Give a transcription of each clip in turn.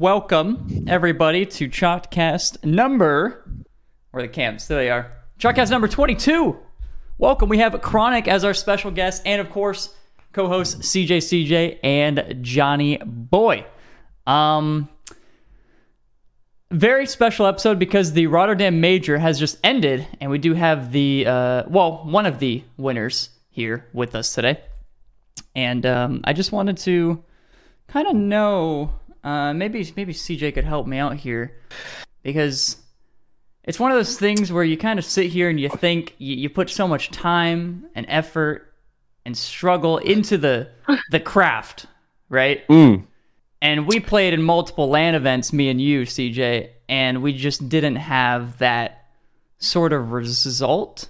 Welcome, everybody, to Chalkcast number. Where the camps? There they are. Chalkcast number 22. Welcome. We have Chronic as our special guest, and of course, co hosts CJCJ and Johnnyboi. Um, very special episode because the Rotterdam Major has just ended, and we do have the, uh, well, one of the winners here with us today. And um, I just wanted to kind of know uh, maybe maybe CJ could help me out here because it's one of those things where you kind of sit here and you think you, you put so much time and effort and struggle into the the craft, right? Mm. And we played in multiple LAN events, me and you, CJ, and we just didn't have that sort of result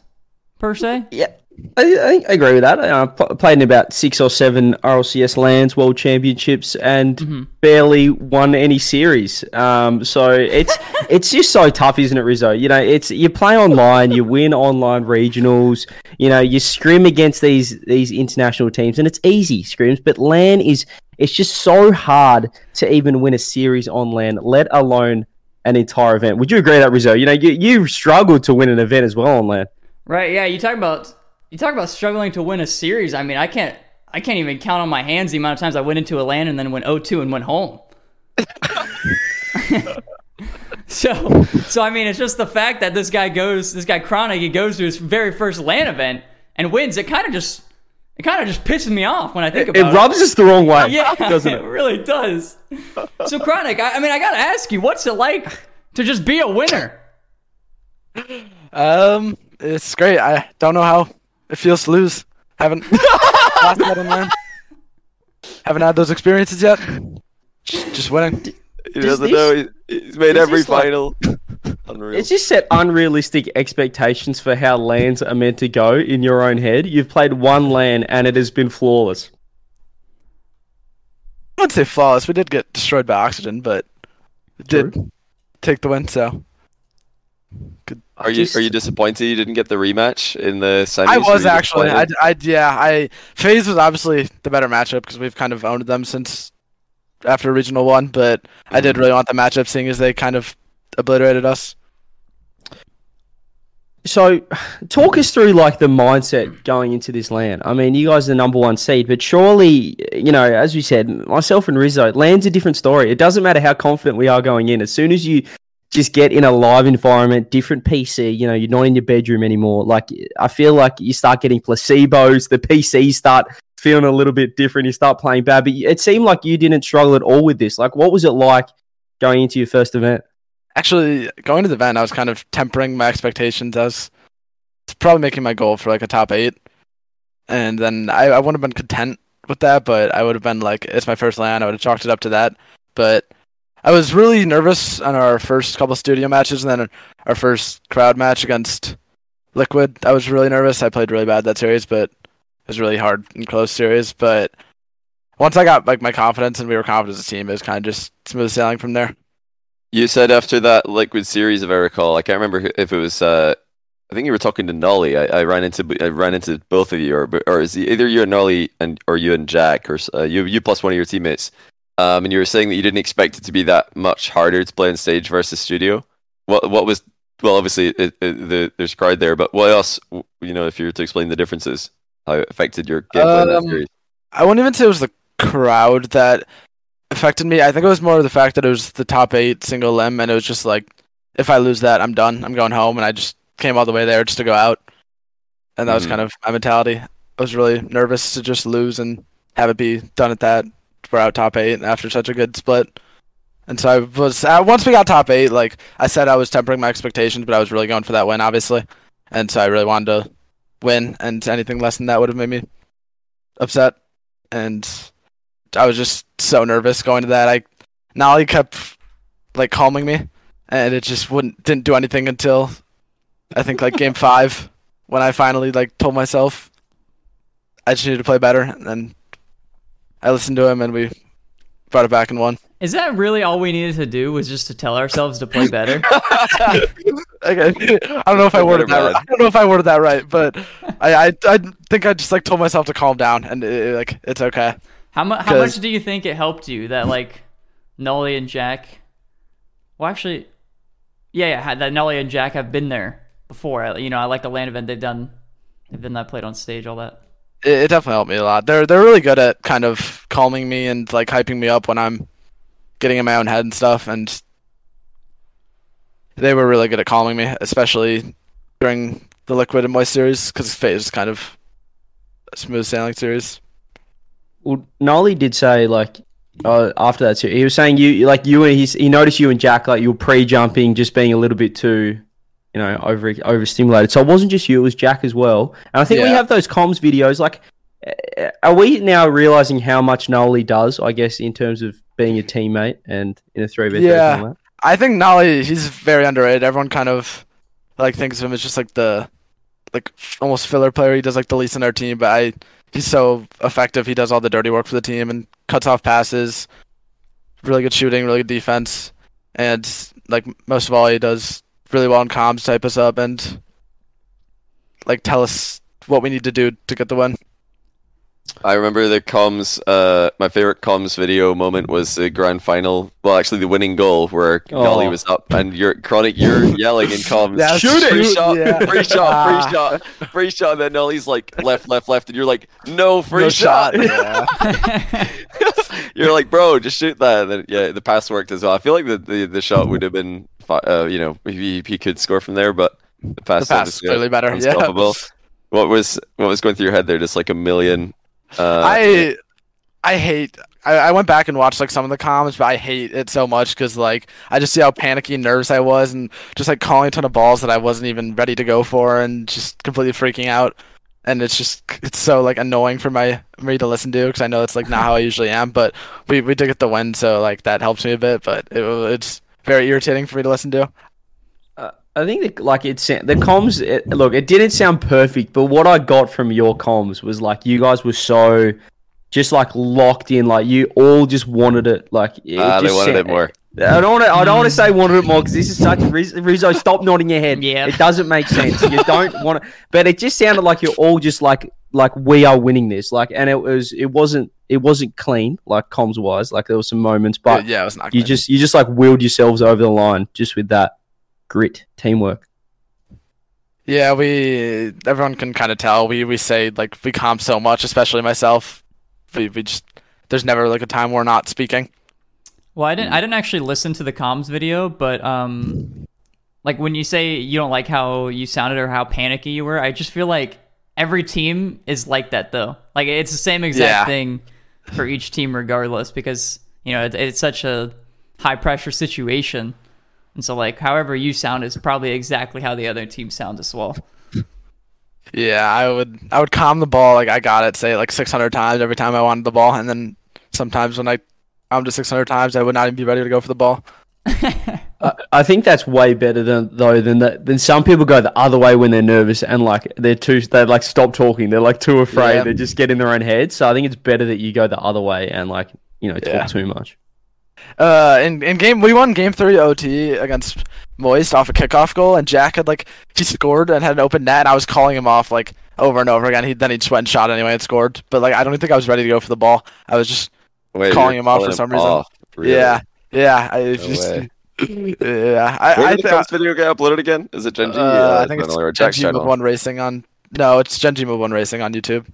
per se. Yeah, I, I agree with that. I pl- played in about six or seven RLCS LANs, World Championships, and barely won any series. Um, so it's it's just so tough, isn't it, Rizzo? You know, it's you play online, you win online regionals, you know, you scrim against these these international teams, and it's easy scrims. But LAN is it's just so hard to even win a series on LAN, let alone an entire event. Would you agree that, Rizzo? You know, you you struggled to win an event as well on LAN. Right? Yeah. You talk about you talk about struggling to win a series. I mean, I can't I can't even count on my hands the amount of times I went into a LAN and then went 0-2 and went home. so so I mean, it's just the fact that this guy goes, this guy Chronic, he goes to his very first LAN event and wins. It kind of just it kind of just pisses me off when I think It about it. it. rubs us the wrong way, Yeah, doesn't it it? really does. So Chronic, I, I mean, I gotta ask you, what's it like to just be a winner? Um, it's great. I don't know how it feels to lose. Haven't lost that in LAN. Haven't had those experiences yet. Just, just winning. He Does doesn't this- know. He's made every this, like- final. Unreal. It's just set unrealistic expectations for how LANs are meant to go in your own head. You've played one LAN and it has been flawless. I wouldn't say flawless. We did get destroyed by oxygen, but it did take the win. So Are you are you disappointed you didn't get the rematch in the semis? I was actually. I. I yeah. I FaZe was obviously the better matchup because we've kind of owned them since after regional one. But I did mm-hmm. really want the matchup, seeing as they kind of obliterated us. So, talk us through like the mindset going into this LAN. I mean, you guys are the number one seed, but surely, you know, as we said, myself and Rizzo, LAN's a different story. It doesn't matter how confident we are going in. As soon as you just get in a live environment, different PC, you know, you're not in your bedroom anymore. Like, I feel like you start getting placebos, the PCs start feeling a little bit different, you start playing bad. But it seemed like you didn't struggle at all with this. Like, what was it like going into your first event? Actually, going to the event, I was kind of tempering my expectations. I was probably making my goal for like a top eight, and then I, I wouldn't have been content with that. But I would have been like, it's my first LAN. I would have chalked it up to that. But I was really nervous on our first couple studio matches, and then our first crowd match against Liquid. I was really nervous. I played really bad that series, but it was really hard and close series. But once I got like my confidence and we were confident as a team, it was kind of just smooth sailing from there. You said after that liquid series, if I recall, I can't remember if it was. Uh, I think you were talking to Nolly. I, I ran into I ran into both of you, or or is it either you and Nolly and or you and Jack, or uh, you you plus one of your teammates. Um, and you were saying that you didn't expect it to be that much harder to play on stage versus studio. What what was well, obviously it, it, the, there's a crowd there, but what else? You know, if you were to explain the differences, how it affected your gameplay in that Um, series. I wouldn't even say it was the crowd that affected me. I think it was more the fact that it was the top eight single elim, and it was just like, if I lose that, I'm done. I'm going home, and I just came all the way there just to go out, and that was Mhm. kind of my mentality. I was really nervous to just lose and have it be done at that. We're out top eight after such a good split, and so I was. Uh, once we got top eight, like I said, I was tempering my expectations, but I was really going for that win, obviously, and so I really wanted to win, and anything less than that would have made me upset, and I was just so nervous going to that. I Nolly kept like calming me, and it just wouldn't didn't do anything until I think like game five when I finally like told myself I just needed to play better, and then I listened to him and we brought it back and won. Is that really all we needed to do? Was just to tell ourselves to play better? okay, I don't know if I worded that. Right. I don't know if I worded that right, but I I, I think I just like told myself to calm down and it, like it's okay. How much? How 'Cause- much do you think it helped you that like Nolly and Jack. Well, actually, yeah, yeah. That Nolly and Jack have been there before. You know, I like the LAN event they've done. They've been that, played on stage, all that. It, it definitely helped me a lot. They're they're really good at kind of calming me and like hyping me up when I'm getting in my own head and stuff. And they were really good at calming me, especially during the Liquid and Moist series, because FaZe is kind of a smooth sailing series. Well, Nolly did say like uh, after that too. He was saying you like you and he noticed you and Jack like you were pre-jumping, just being a little bit too, you know, over overstimulated. So it wasn't just you; it was Jack as well. And I think we have those comms videos. Like, uh, are we now realizing how much Nolly does? I guess in terms of being a teammate and in a three v three. Yeah. I think Nolly, he's very underrated. Everyone kind of like thinks of him as just like the like almost filler player. He does like the least in our team, but I he's so effective. He does all the dirty work for the team and cuts off passes. Really good shooting, really good defense, and like most of all, he does really well in comms, type us up, and like tell us what we need to do to get the win. I remember the comms. Uh, my favorite comms video moment was the grand final. Well, actually, the winning goal where Nolly Oh. was up and you're chronic. You're yelling in comms. Yeah, shoot it! Free shoot, shot! yeah. Free shot! Free shot! Free shot! And then Nolly's like left, left, left, and you're like, no free No shot. Yeah. you're like, bro, just shoot that. And then, yeah, the pass worked as well. I feel like the the, the shot would have been, fi- uh, you know, he, he could score from there, but the pass, The pass is clearly better, yeah. Unstoppable. What was what was going through your head there? Just like a million. Uh, I I hate. I, I went back and watched like some of the comments, but I hate it so much because like I just see how panicky and nervous I was, and just like calling a ton of balls that I wasn't even ready to go for, and just completely freaking out. And it's just it's so like annoying for my me to listen to because I know it's like not how I usually am. But we we did get the win, so like that helps me a bit. But it, it's very irritating for me to listen to. I think that, like it's the comms. It, look, it didn't sound perfect, but what I got from your comms was like you guys were so just like locked in. Like you all just wanted it. Like it ah, they just wanted sa- it more. I don't want to. I don't want to say wanted it more because this is such. Riz- Rizzo, stop nodding your head. Yeah. it doesn't make sense. You don't want to. But it just sounded like you're all just like like we are winning this. Like, and it was it wasn't it wasn't clean like comms wise. Like there were some moments, but yeah, it was not. you good. just you just like willed yourselves over the line just with that grit, teamwork. Yeah, we everyone can kind of tell. We we say like we comp so much, especially myself. We we just there's never like a time we're not speaking. Well, I didn't. I didn't actually listen to the comms video, but um, like when you say you don't like how you sounded or how panicky you were, I just feel like every team is like that though. Like it's the same exact Yeah. thing for each team, regardless, because you know it, it's such a high pressure situation, and so like however you sound is probably exactly how the other team sound as well. Yeah, I would I would calm the ball like I got it, say like 600 times every time I wanted the ball, and then sometimes when I calmed to 600 times, I would not even be ready to go for the ball. I, I think that's way better than though than that. Than some people go the other way when they're nervous and like they're too they like stop talking. They're like too afraid. Yeah. They just get in their own head. So I think it's better that you go the other way and like you know talk Yeah. too much. Uh, in in game we won game three OT against Moist off a kickoff goal, and Jack had like he scored and had an open net, and I was calling him off like over and over again. He then he just went and shot anyway and scored, but like I don't think I was ready to go for the ball. I was just Wait, calling you're him off for calling some reason. off, really? yeah yeah. I No just way. yeah. I Where I did the think comms video get uploaded again? Is it Gen G? uh, I think it's channel or Jack's Gen G Mobil1 channel? One Racing on. No, it's Gen G Mobil1 Racing on YouTube.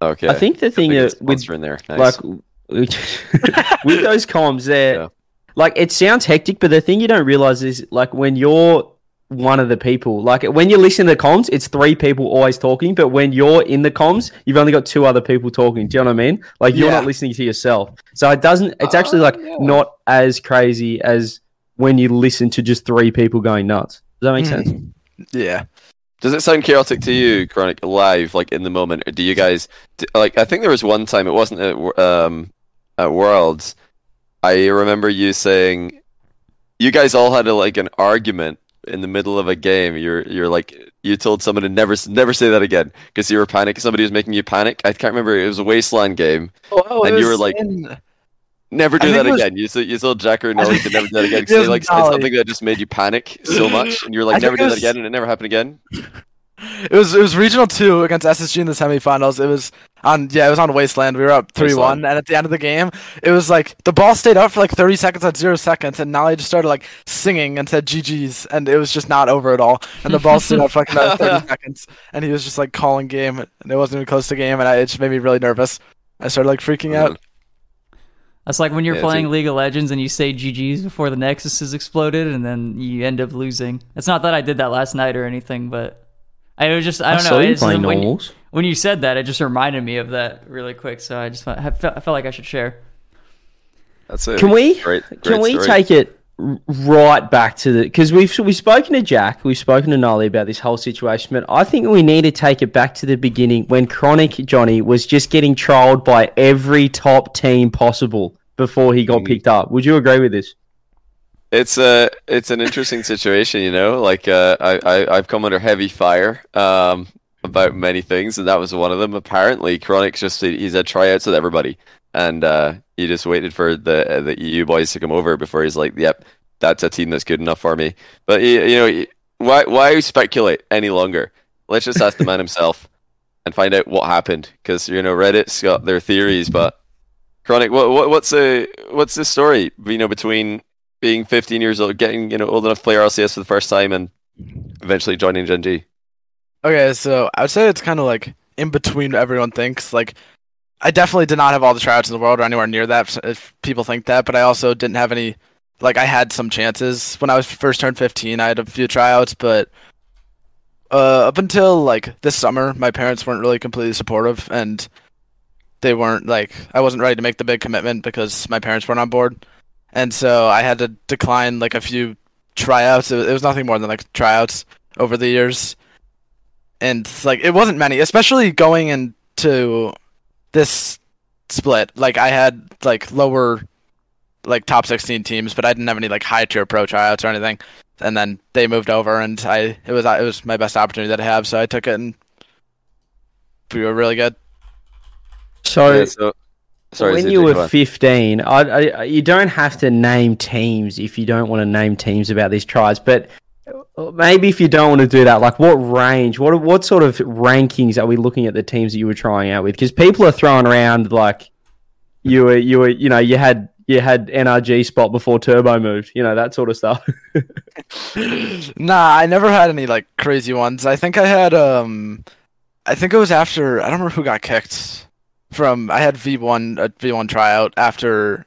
Okay. I think the thing Big is with in there. Nice. like with those comms there Yeah. like it sounds hectic but the thing you don't realize is like when you're one of the people like when you listen to the comms it's three people always talking but when you're in the comms you've only got two other people talking do you know what i mean like you're Yeah. not listening to yourself so it doesn't it's actually like yeah. not as crazy as when you listen to just three people going nuts does that make Mhm. sense Yeah. Does it sound chaotic to you, Chronic, live, like in the moment? Or do you guys d- like? I think there was one time it wasn't at um at Worlds. I remember you saying you guys all had a, like an argument in the middle of a game. You're you're like you told someone to never never say that again because you were panicking. Somebody was making you panic. I can't remember. It was a wasteland game. Oh, And you were like- in- Never do that was- again. You told, you told Jack or Nolly to never do that again. they like said something that just made you panic so much, and you're like, never do that again, and it never happened again. It was it was regional two against SSG in the semifinals. It was on yeah, it was on Wasteland. We were up three one, and at the end of the game, it was like the ball stayed up for like thirty seconds at zero seconds, and Nolly just started like singing and said GG's, and it was just not over at all. And the ball stayed up for like another thirty seconds, and he was just like calling game, and it wasn't even close to game, and I, it just made me really nervous. I started like freaking out. That's like when you're Yeah, playing so- League of Legends and you say GG's before the Nexus has exploded, and then you end up losing. It's not that I did that last night or anything, but I was just I I don't saw know. you playing when, normals. when you said that, it just reminded me of that really quick. So I just felt, I felt, I felt like I should share. That's it. Can we Great, can great we story. take it right back to the because we've we've spoken to Jack, we've spoken to Nolly about this whole situation, but I think we need to take it back to the beginning when Chronic Johnny was just getting trolled by every top team possible before he got Mm. picked up. Would you agree with this? It's a it's an interesting situation, you know. Like uh, I, I I've come under heavy fire um about many things, and that was one of them. Apparently, Chronic's just he's had tryouts with everybody, and uh, he just waited for the uh, the EU boys to come over before he's like, "Yep, that's a team that's good enough for me." But you, you know, why why speculate any longer? Let's just ask the man himself and find out what happened, because you know Reddit's got their theories, but Chronic, what, what what's the what's the story? You know, between being 15 years old, getting you know old enough to play RLCS for the first time, and eventually joining Gen G. Okay, so I would say it's kind of like in between everyone thinks. Like, I definitely did not have all the tryouts in the world or anywhere near that. If people think that, but I also didn't have any. Like, I had some chances when I was first turned 15. I had a few tryouts, but uh, up until like this summer, my parents weren't really completely supportive, and they weren't like I wasn't ready to make the big commitment because my parents weren't on board, and so I had to decline like a few tryouts. It was, it was nothing more than like tryouts over the years and like it wasn't many, especially going into this split. Like I had like lower, like top sixteen teams, but I didn't have any like high tier pro tryouts or anything. And then they moved over, and I it was it was my best opportunity that I have, so I took it, and we were really good. So Yeah, so sorry, when you were on. 15, I, I, you don't have to name teams if you don't want to name teams about these tries, but maybe if you don't want to do that, like what range, what what sort of rankings are we looking at the teams that you were trying out with? Because people are throwing around like you were you were you know you had you had NRG spot before Turbo moved, you know that sort of stuff. nah, I never had any like crazy ones. I think I had um, I think it was after I don't remember who got kicked from. I had V one a V one tryout after.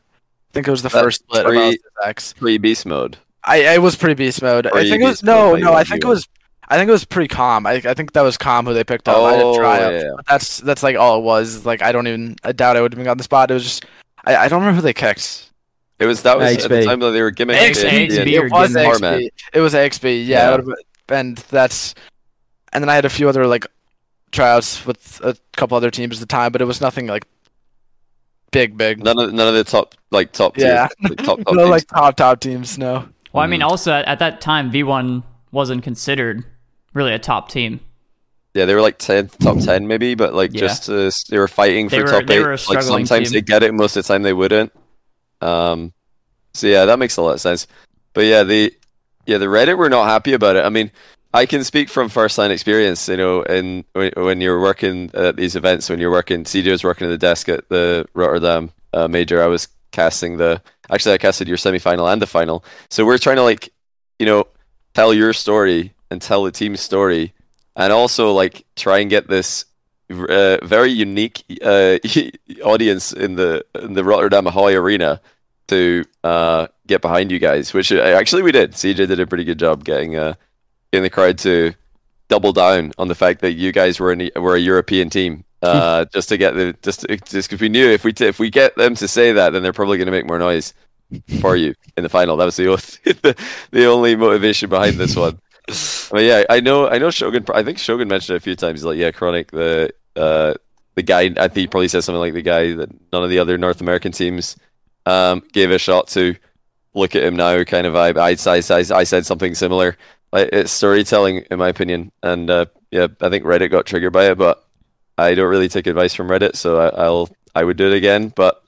I think it was the That first split of X. pre beast mode. I, I was pretty beast mode. Or I think it was no, no. I think it was. I think it was pretty calm. I, I think that was calm who they picked up. I Oh, didn't try yeah, yeah. That's that's like all it was. Like I don't even. I doubt I would have even gotten the spot. It was just. I, I don't remember who they kicked. It was that was at the time that they were gimmicking AXB, the- the- AXB It was Gimmick. Power AXB. It was AXB. Yeah. Yeah. it been- and that's. And then I had a few other like tryouts with a couple other teams at the time, but it was nothing like big, big. None of none of the top like top tier, Yeah. like, top top no teams. like top top teams. No. Well, I mean, Mm. also at, at that time, V1 wasn't considered really a top team. Yeah, they were like 10, top ten maybe, but like Yeah. just uh, they were fighting for They were- top they eight. were a like sometimes team. they get it, most of the time they wouldn't. Um, so yeah, that makes a lot of sense. But yeah, the yeah the Reddit were not happy about it. I mean, I can speak from first hand experience. You know, and when, you're working at these events, when you're working, CJ was working at the desk at the Rotterdam uh, major. I was casting the actually I casted your semi final and the final. So we're trying to like you know tell your story and tell the team's story and also like try and get this uh, very unique uh, audience in the in the Rotterdam Ahoy Arena to uh, get behind you guys, which uh, actually we did. CJ did a pretty good job getting getting the crowd to double down on the fact that you guys were in, were a European team. Uh, just to get the just just because we knew if we t- if we get them to say that, then they're probably going to make more noise for you in the final. That was the the, the only motivation behind this one. But yeah, I know, I know. Shogun. I think Shogun mentioned it a few times. Like, yeah, Chronic, the uh, the guy. I think he probably said something like the guy that none of the other North American teams um, gave a shot to. Look at him now, kind of vibe. I, I, I, I said something similar. It's storytelling, in my opinion, and uh, yeah, I think Reddit got triggered by it, but I don't really take advice from Reddit, so I, I'll I would do it again. But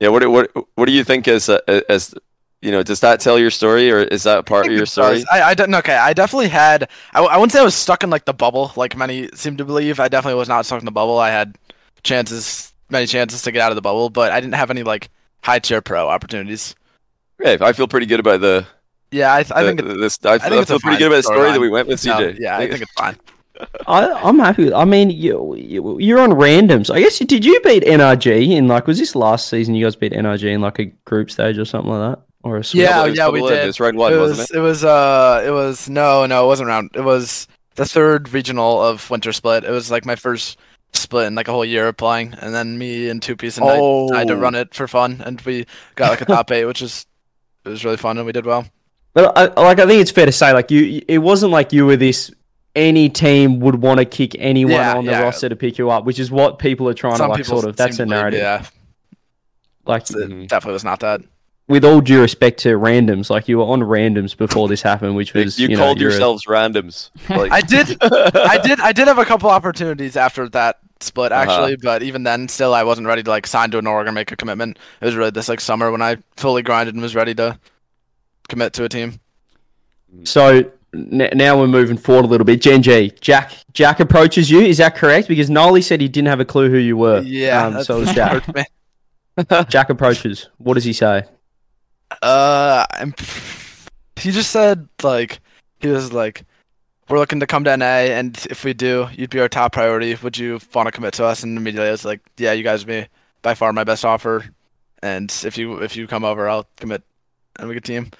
yeah, what do- what what do you think as uh, as you know, does that tell your story, or is that part of your story? I, I don't. Okay, I definitely had. I, I wouldn't say I was stuck in like the bubble, like many seem to believe. I definitely was not stuck in the bubble. I had chances, many chances to get out of the bubble, but I didn't have any like high tier pro opportunities. Yeah, I feel pretty good about the. Yeah, I, I think. It, this. I, think I it's a feel pretty good about the story that we went with no, CJ. yeah, I think it's fine. I, I'm happy. With, I mean, you, you you're on randoms. I guess you, did you beat NRG in like was this last season? You guys beat NRG in like a group stage or something like that, or a switch? Yeah, was yeah, we did. It was round one, it wasn't was, it was uh it was no no it wasn't round it was the third regional of winter split it was like my first split in like a whole year of playing and then me and two piece and I decided to Oh. run it for fun and we got like a top eight which is it was really fun and we did well But I, like, I think it's fair to say, like, you, it wasn't like you were this. Any team would want to kick anyone Yeah, on the yeah. roster to pick you up, which is what people are trying some to like sort of. That's seem the to believe- narrative. yeah Like, it Mhm. definitely was not that with all due respect to randoms, like you were on randoms before this happened, which was you, you, called know, you're a- yourselves randoms. Like, I did I did I did have a couple opportunities after that split Uh-huh. actually but even then still I wasn't ready to like sign to an org or make a commitment it was really this like summer when I fully grinded and was ready to commit to a team So n- now we're moving forward a little bit. Gen G, Jack, Jack approaches you. Is that correct? Because Nolly said he didn't have a clue who you were. Yeah, Um, so it was Jack. Jack approaches. What does he say? Uh, I'm, he just said like he was like, we're looking to come to NA, and if we do, you'd be our top priority. Would you want to commit to us? And immediately I was like, yeah, you guys would be by far my best offer, and if you if you come over, I'll commit, and we could team.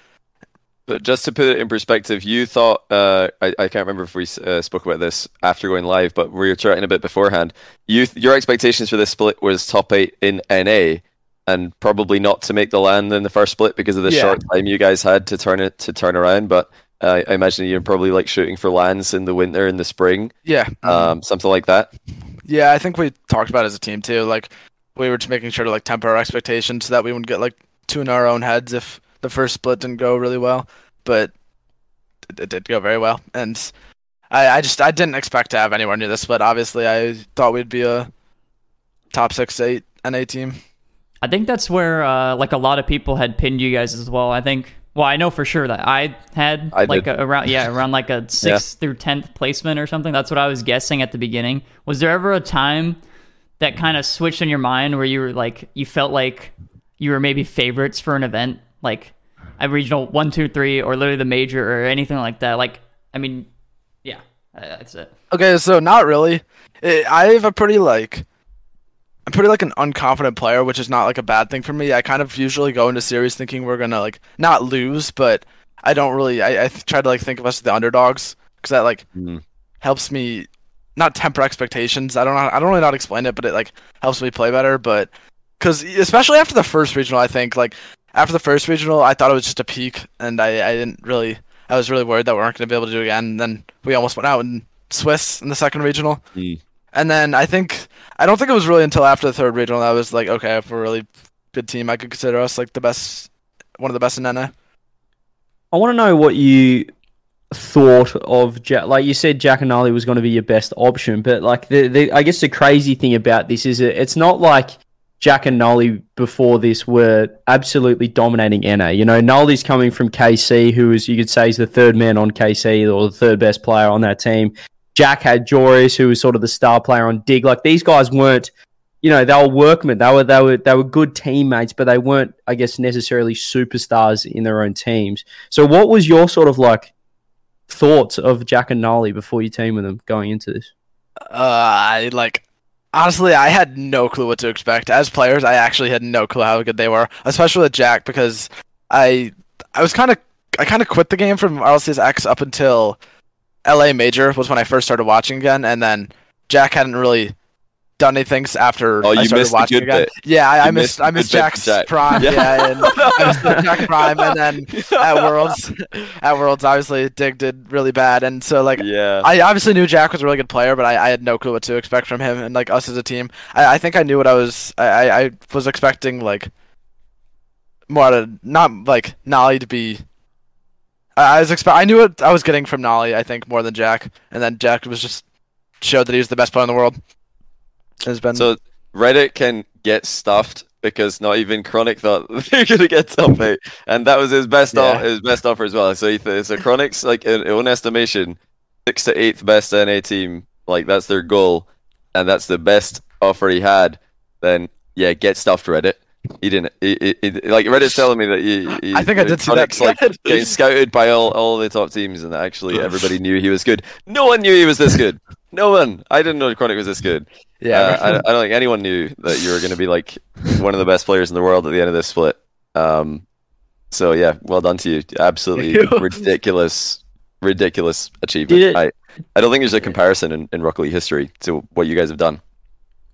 But just to put it in perspective, you thought uh, I, I can't remember if we uh, spoke about this after going live, but we were chatting a bit beforehand. You your expectations for this split was top eight in NA, and probably not to make the LAN in the first split because of the Yeah. short time you guys had to turn it to turn around. But uh, I imagine you're probably like shooting for LANs in the winter and the spring, Yeah, um, something like that. yeah. I think we talked about it as a team too. Like we were just making sure to like temper our expectations so that we wouldn't get like two in our own heads if the first split didn't go really well. But it, it did go very well, and I, I just I didn't expect to have anywhere near this split. Obviously, I thought we'd be a top six eight NA team. I think that's where uh, like a lot of people had pinned you guys as well. I think. Well, I know for sure that I had I like a, around yeah around like a sixth through tenth placement or something. That's what I was guessing at the beginning. Was there ever a time that kind of switched in your mind where you were like you felt like you were maybe favorites for an event like a regional one two three or literally the major or anything like that? Like I mean, yeah, uh, that's it. Okay, so not really. I have a pretty like I'm pretty like an unconfident player, which is not like a bad thing for me. I kind of usually go into series thinking we're gonna like not lose, but I don't really. I, I try to like think of us as the underdogs because that like Mm. helps me not temper expectations. I don't know. I don't really know how to explain it, but it like helps me play better. But because especially after the first regional, I think like after the first regional, I thought it was just a peak, and I I didn't really. I was really worried that we weren't gonna be able to do it again. And then we almost went out in Swiss in the second regional. Mm. And then I think I don't think it was really until after the third regional that I was like, okay, if we're a really good team, I could consider us like the best, one of the best in NA. I want to know what you thought of Jack. Like you said, Jack and Nolly was going to be your best option, but like the, the I guess the crazy thing about this is it, it's not like Jack and Nolly before this were absolutely dominating NA. You know, Nolly's coming from KC, who is you could say is the third man on KC or the third best player on that team. Jack had Joreuz, who was sort of the star player on Dig. Like these guys weren't, you know, they were workmen. They were they were they were good teammates, but they weren't, I guess, necessarily superstars in their own teams. So, what was your sort of like thoughts of Jack and Nolly before you team with them going into this? Uh, I like honestly, I had no clue what to expect. As players, I actually had no clue how good they were, especially with Jack because I I was kind of I kind of quit the game from RLCS X up until LA Major was when I first started watching again, and then Jack hadn't really done anything after Oh, I you started watching good again. bit. Yeah, I, I missed missed I missed Jack's Jack. prime. Yeah. Yeah, and I missed Jack prime, and then at Worlds, at Worlds, obviously Dig did really bad, and so like Yeah. I obviously knew Jack was a really good player, but I, I had no clue what to expect from him and like us as a team. I, I think I knew what I was. I, I, was expecting like more out of not like Nolly to be. I, I was expect. I knew what I was getting from Nolly. I think more than Jack, and then Jack was just showed that he was the best player in the world. Has been So Reddit can get stuffed because not even Chronic thought they were gonna get top eight, and that was his best Yeah. off, his best offer as well. So he th- so Chronic's like in own estimation, sixth to eighth best NA team, like that's their goal, and that's the best offer he had. Then yeah, get stuffed Reddit. He didn't. He, he, he- like Reddit's telling me that he, he, I think I did see that like getting scouted by all all the top teams, and that actually everybody knew he was good. No one knew he was this good. No one. I didn't know Chronic was this good. Yeah, Uh, I, I don't think anyone knew that you were going to be like one of the best players in the world at the end of this split. Um, so yeah, well done to you. Absolutely ridiculous, ridiculous achievement. It- I, I don't think there's a comparison in, in Rocket League history to what you guys have done.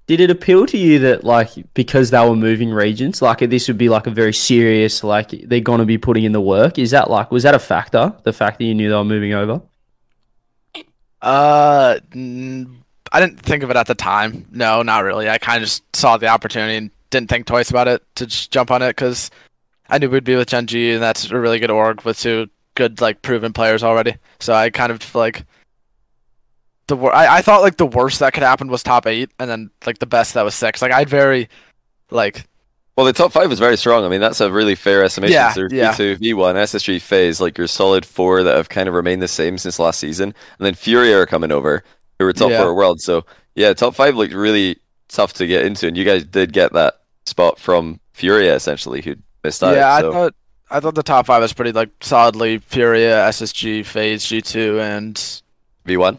Did it appeal to you that like because they were moving regions, like this would be like a very serious, like they're gonna be putting in the work? Is that like was that a factor? The fact that you knew they were moving over? Uh, mm, I didn't think of it at the time. No, not really. I kind of just saw the opportunity and didn't think twice about it to just jump on it because I knew we'd be with Gen G, and that's a really good org with two good like proven players already. So I kind of like the wor- I, I thought like the worst that could happen was top eight, and then like the best that was six. Like I'd very like Well, the top five was very strong. I mean, that's a really fair estimation. Yeah, so yeah. V2, V1, SSG, FaZe, like your solid four that have kind of remained the same since last season. And then Furia are coming over, who were top Yeah. four world. So, yeah, top five looked really tough to get into. And you guys did get that spot from Furia, essentially, who missed out. yeah, so. I thought I thought the top five was pretty like solidly Furia, SSG, FaZe, G two, and V1.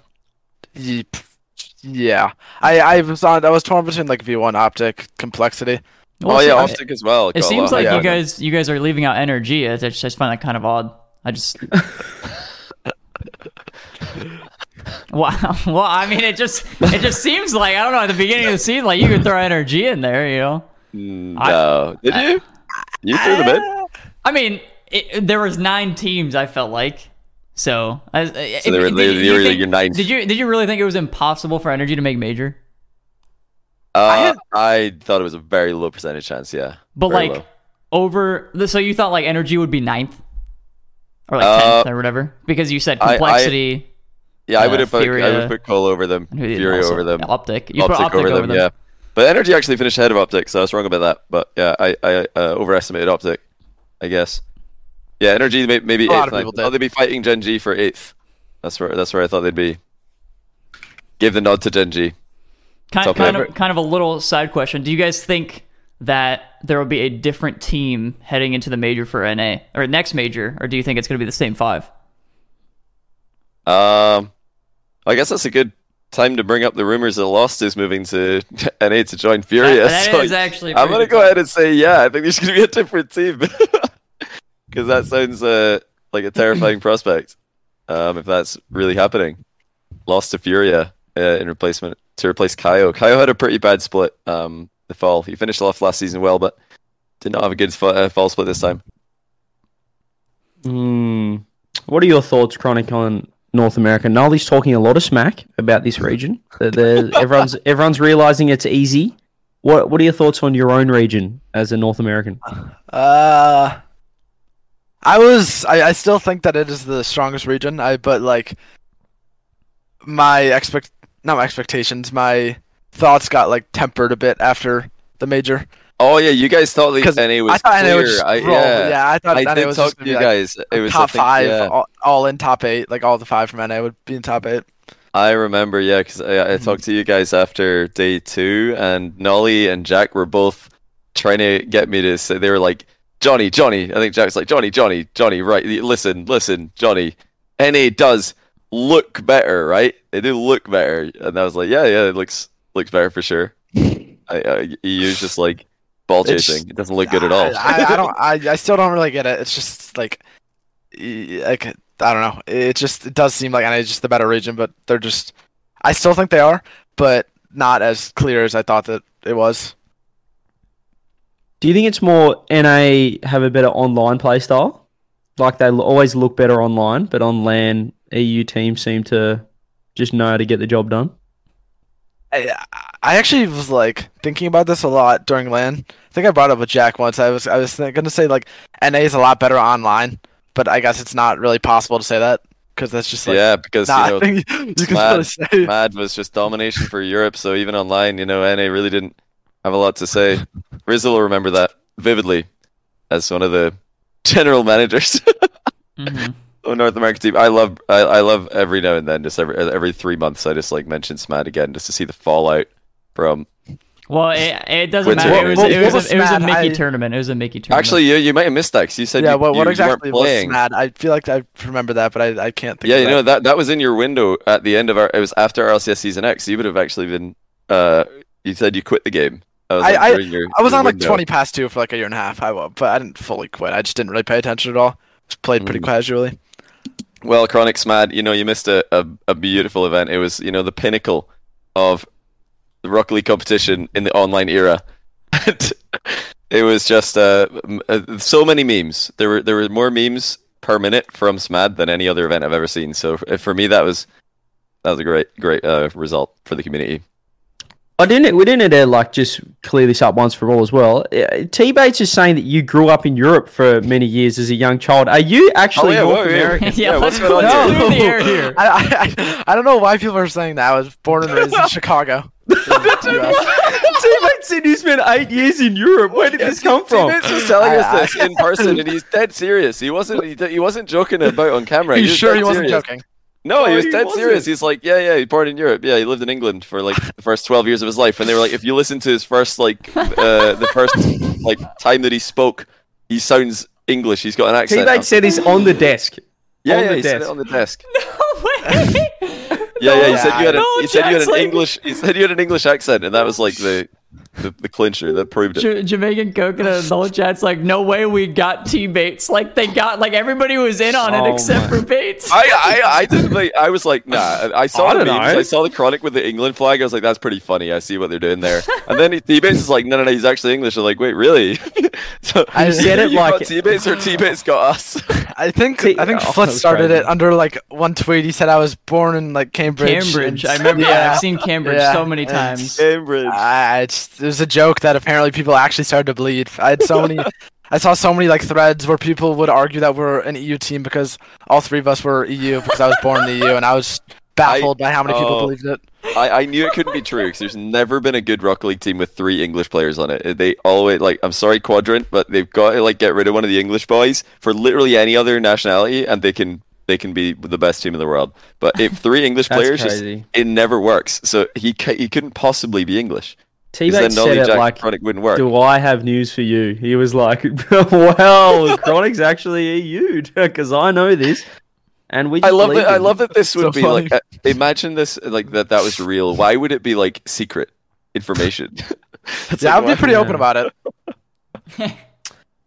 Yeah, I I was on. I was torn between like V1 optic complexity. Well, oh, yeah, see, I- Optic as well. It seems like higher. you guys you guys are leaving out NRG. I just, I just find that kind of odd. I just Wow. Well, I mean, it just it just seems like I don't know. At the beginning of the season, like you could throw NRG in there, you know. Mm, I- No. Did you? You threw them in? I mean, it, there was nine teams. I felt like so. I, So they were, they, they were your ninth. Did you did you really think it was impossible for NRG to make major? Uh, had- I thought it was a very low percentage chance, yeah. But Very like low. over, so you thought like NRG would be ninth or like Uh, tenth or whatever because you said I- I- complexity. Yeah, I uh, would have put I would put Cole over them, and who did Fury also- over them, Optic. You Optic, put optic over, them, yeah. But NRG actually finished ahead of Optic, so I was wrong about that. But yeah, I I uh, overestimated Optic, I guess. Yeah, NRG may, maybe A lot eighth. of I people thought did. they'd be fighting Gen G for eighth. That's where that's where I thought they'd be. Give the nod to Gen G. Kind, Top kind of, kind of a little side question. Do you guys think that there will be a different team heading into the major for NA or next major, or do you think it's going to be the same five? Um, I guess that's a good time to bring up the rumors that Lost is moving to NA to join Furia. That- that so is actually. I'm gonna go point. ahead and say yeah. I think there's gonna be a different team because that sounds uh, like a terrifying prospect. Um, if that's really happening, lost to Furia uh, in replacement to replace Kaio. Kaio had a pretty bad split um, the fall. He finished off last season well, but did not have a good fa- uh, fall split this time. Hmm. What are your thoughts, Chronic, on North America? Nolly's talking a lot of smack about this region. The, the, everyone's everyone's realizing it's easy. What What are your thoughts on your own region as a North American? Uh, I was. I, I still think that it is the strongest region. I but like my expect not my expectations. My thoughts got like tempered a bit after the major. Oh yeah, you guys thought the NA was I thought clear. NA just I, yeah. yeah, I thought I NA did was talk to you like, guys. It was top think, five, yeah. all, all in top eight. Like all the five from NA would be in top eight. I remember, yeah, because I, I mm-hmm. talked to you guys after day two, and Nolly and Jack were both trying to get me to say they were like, Johnny, Johnny. I think Jack's like, Johnny, Johnny, Johnny. Right? Listen, listen, Johnny. NA does look better, right? They do look better, and I was like, yeah, yeah, it looks looks better for sure. I, I, EU's just like ball It's- chasing. It doesn't look good at all. I, I, I don't. I, I still don't really get it. It's just like, like I don't know. It just it does seem like NA is just the better region, but they're just. I still think they are, but not as clear as I thought that it was. Do you think it's more NA have a better online play style? Like they always look better online, but on LAN, EU teams seem to just know how to get the job done. I, I actually was like thinking about this a lot during LAN. I think I brought up with Jack once. I was I was th- gonna say like NA is a lot better online, but I guess it's not really possible to say that because that's just like yeah, because not you know, you can mad. really say. Mad was just domination for Europe. So even online, you know, NA really didn't have a lot to say. Rizzo will remember that vividly as one of the general managers Mhm. of North American team. I love, I, I love every now and then, just every every three months, I just like mention Smad again, just to see the fallout from. Well, it, it doesn't What's matter. what- It was, what- it was, was a, it was a Mickey I- tournament. It was a Mickey tournament. Actually, you, you might have missed that because you said yeah, you, what, what you exactly weren't was playing. mad? I feel like I remember that, but I, I can't think. Yeah, of you that. know that that was in your window at the end of our. It was after RLCS season X. You would have actually been. Uh, you said you quit the game. That was, I- like, I- your- I was your on like twenty past two for like a year and a half. I wa- but I didn't fully quit. I just didn't really pay attention at all. Just played pretty Mm. casually. Well, Chronic Smad, you know, you missed a, a, a beautiful event. It was, you know, the pinnacle of the Rocket League competition in the online era. And it was just uh, uh, so many memes. There were there were more memes per minute from Smad than any other event I've ever seen. So for me, that was that was a great great uh, result for the community. I didn't. We didn't uh, like just clear this up once for all as well. Uh, T Bates is saying that you grew up in Europe for many years as a young child. Are you actually oh, yeah, North whoa, yeah. American? yeah, Yeah, let's what's going on clear here? the air here. I, I, I, I don't know why people are saying that. I was born and raised in Chicago. In. T Bates said you spent eight years in Europe. Where did this come from? Teammates was telling us this in person, and he's dead serious. He wasn't he, he wasn't joking about on camera. Are you was sure he wasn't serious. joking? No, he was he dead wasn't. serious. He's like, yeah, yeah, he born in Europe. Yeah, he lived in England for like the first twelve years of his life. And they were like, if you listen to his first like uh, the first like time that he spoke, he sounds English. He's got an T accent. Bates said this on the desk. yeah, on yeah, the he said it on the desk. No way. Yeah, yeah, he oh, said you had, a, No, he said you had an English. He said you had an English accent, and that was like the the, the clincher that proved it. J- Jamaican coconut in the whole chat's like, no way we got T Bates. Like they got like everybody was in on it Oh except my. for Bates. I, I, I didn't like. I was like, nah. I saw I the memes. know. I saw the chronic with the England flag. I was like, that's pretty funny. I see what they're doing there. And then T-Bates is like, no, no, no. He's actually English. I'm like, wait, really? so I you said it you got like- T-Bates or T-Bates got us. I think T- I think oh, Flitz started crazy. it under like one tweet. He said I was born in like Cambridge. Cambridge. I remember. Yeah, Yeah. I've seen Cambridge Yeah. so many times. Cambridge. Ah, I, it's, there's a joke that apparently people actually started to bleed. I had so many. I saw so many like threads where people would argue that we're an EU team because all three of us were EU because I was born in the EU, and I was baffled by how many people oh. believed it. I, I knew it couldn't be true because there's never been a good Rocket League team with three English players on it. They always like. I'm sorry, Quadrant, but they've got to like get rid of one of the English boys for literally any other nationality, and they can they can be the best team in the world. But if three English players, just, it never works. So he ca- he couldn't possibly be English. T 'Cause then Bates said it like, Chronic wouldn't work. "Do I have news for you?" He was like, "Well, Chronic's actually EU because I know this." And we. I love believe that. I love that this So would be funny. like. Imagine this like that. That was real. Why would it be like secret information? It's Yeah, like, I'd be pretty yeah. open about it.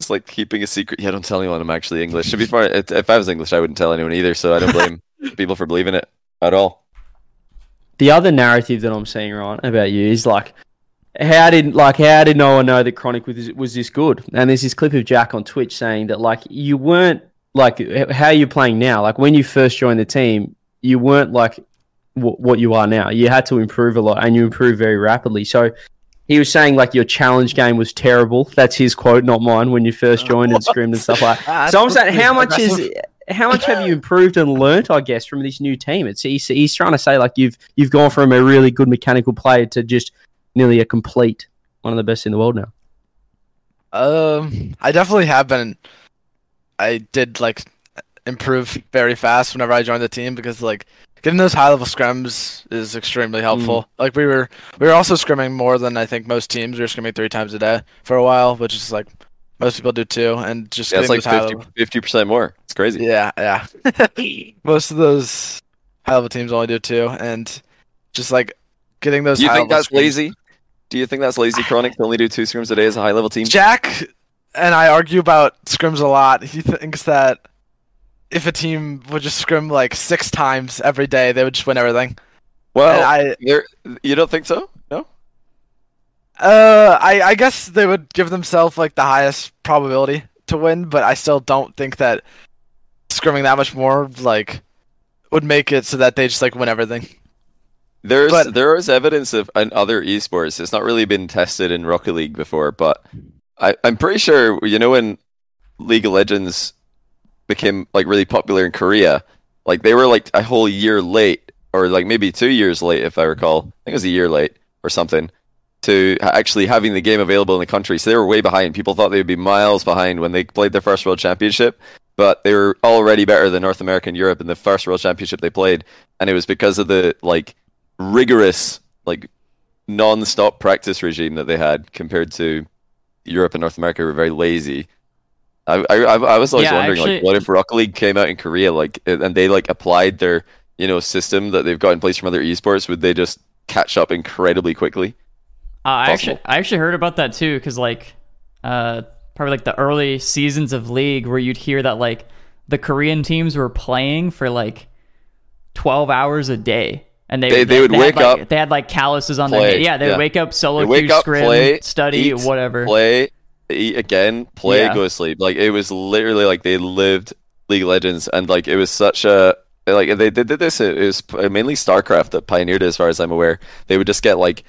It's like keeping a secret. Yeah, don't tell anyone I'm actually English. To be fair, if I was English, I wouldn't tell anyone either. So I don't blame people for believing it at all. the other narrative that I'm seeing right about you is like, how did like how did no one know that Chronic was was this good? And there's this clip of Jack on Twitch saying that like you weren't like how you're playing now. Like when you first joined the team, you weren't like w- what you are now. You had to improve a lot, and you improved very rapidly. So. He was saying like your challenge game was terrible. That's his quote, not mine. When you first joined and screamed and stuff like. Ah, So I'm saying, how much is how much have you improved and learnt? I guess from this new team. It's he's, he's trying to say like you've you've gone from a really good mechanical player to just nearly a complete one of the best in the world now. Um, I definitely have been. I did like improve very fast whenever I joined the team because like getting those high level scrims is extremely helpful. Like we were we were also scrimming more than I think most teams. We were scrimming three times a day for a while, which is like most people do too. And just Yeah, it's like 50 percent more. It's crazy. Yeah, yeah. most of those high level teams only do two, and just like getting those. Do you think high-level that's scrims- lazy? Do you think that's lazy, Chronic, to only do two scrims a day as a high level team? Jack and I argue about scrims a lot. He thinks that if a team would just scrim like six times every day, they would just win everything. Well, I, you don't think so? No. uh, I, I guess they would give themselves like the highest probability to win, but I still don't think that scrimming that much more like would make it so that they just like win everything. There's But- there is evidence of in other esports. It's not really been tested in Rocket League before, but I, I'm pretty sure you know when League of Legends became like really popular in Korea, like they were like a whole year late, or like maybe two years late, if I recall. I think it was a year late or something, to actually having the game available in the country. So they were way behind. People thought they would be miles behind when they played their first World Championship, but they were already better than North America and Europe in the first World Championship they played, and it was because of the like rigorous like non-stop practice regime that they had compared to Europe and North America were very lazy. I I, I I was always Yeah, wondering actually- like what if Rocket League came out in Korea like and they like applied their you know system that they've got in place from other esports would they just catch up incredibly quickly? Uh, I actually, I actually heard about that too, because like, uh, probably like the early seasons of League, where you'd hear that like the Korean teams were playing for like twelve hours a day, and they They- they would had, wake like, up, They had like calluses on their play, head. Yeah, they would yeah. wake up solo They wake queue, up, scrim, play, study, eat, whatever. Play, eat again, play, Yeah. go to sleep. Like it was literally like they lived League of Legends, and like it was such a like they, they did this. It was mainly StarCraft that pioneered it, as far as I'm aware. They would just get like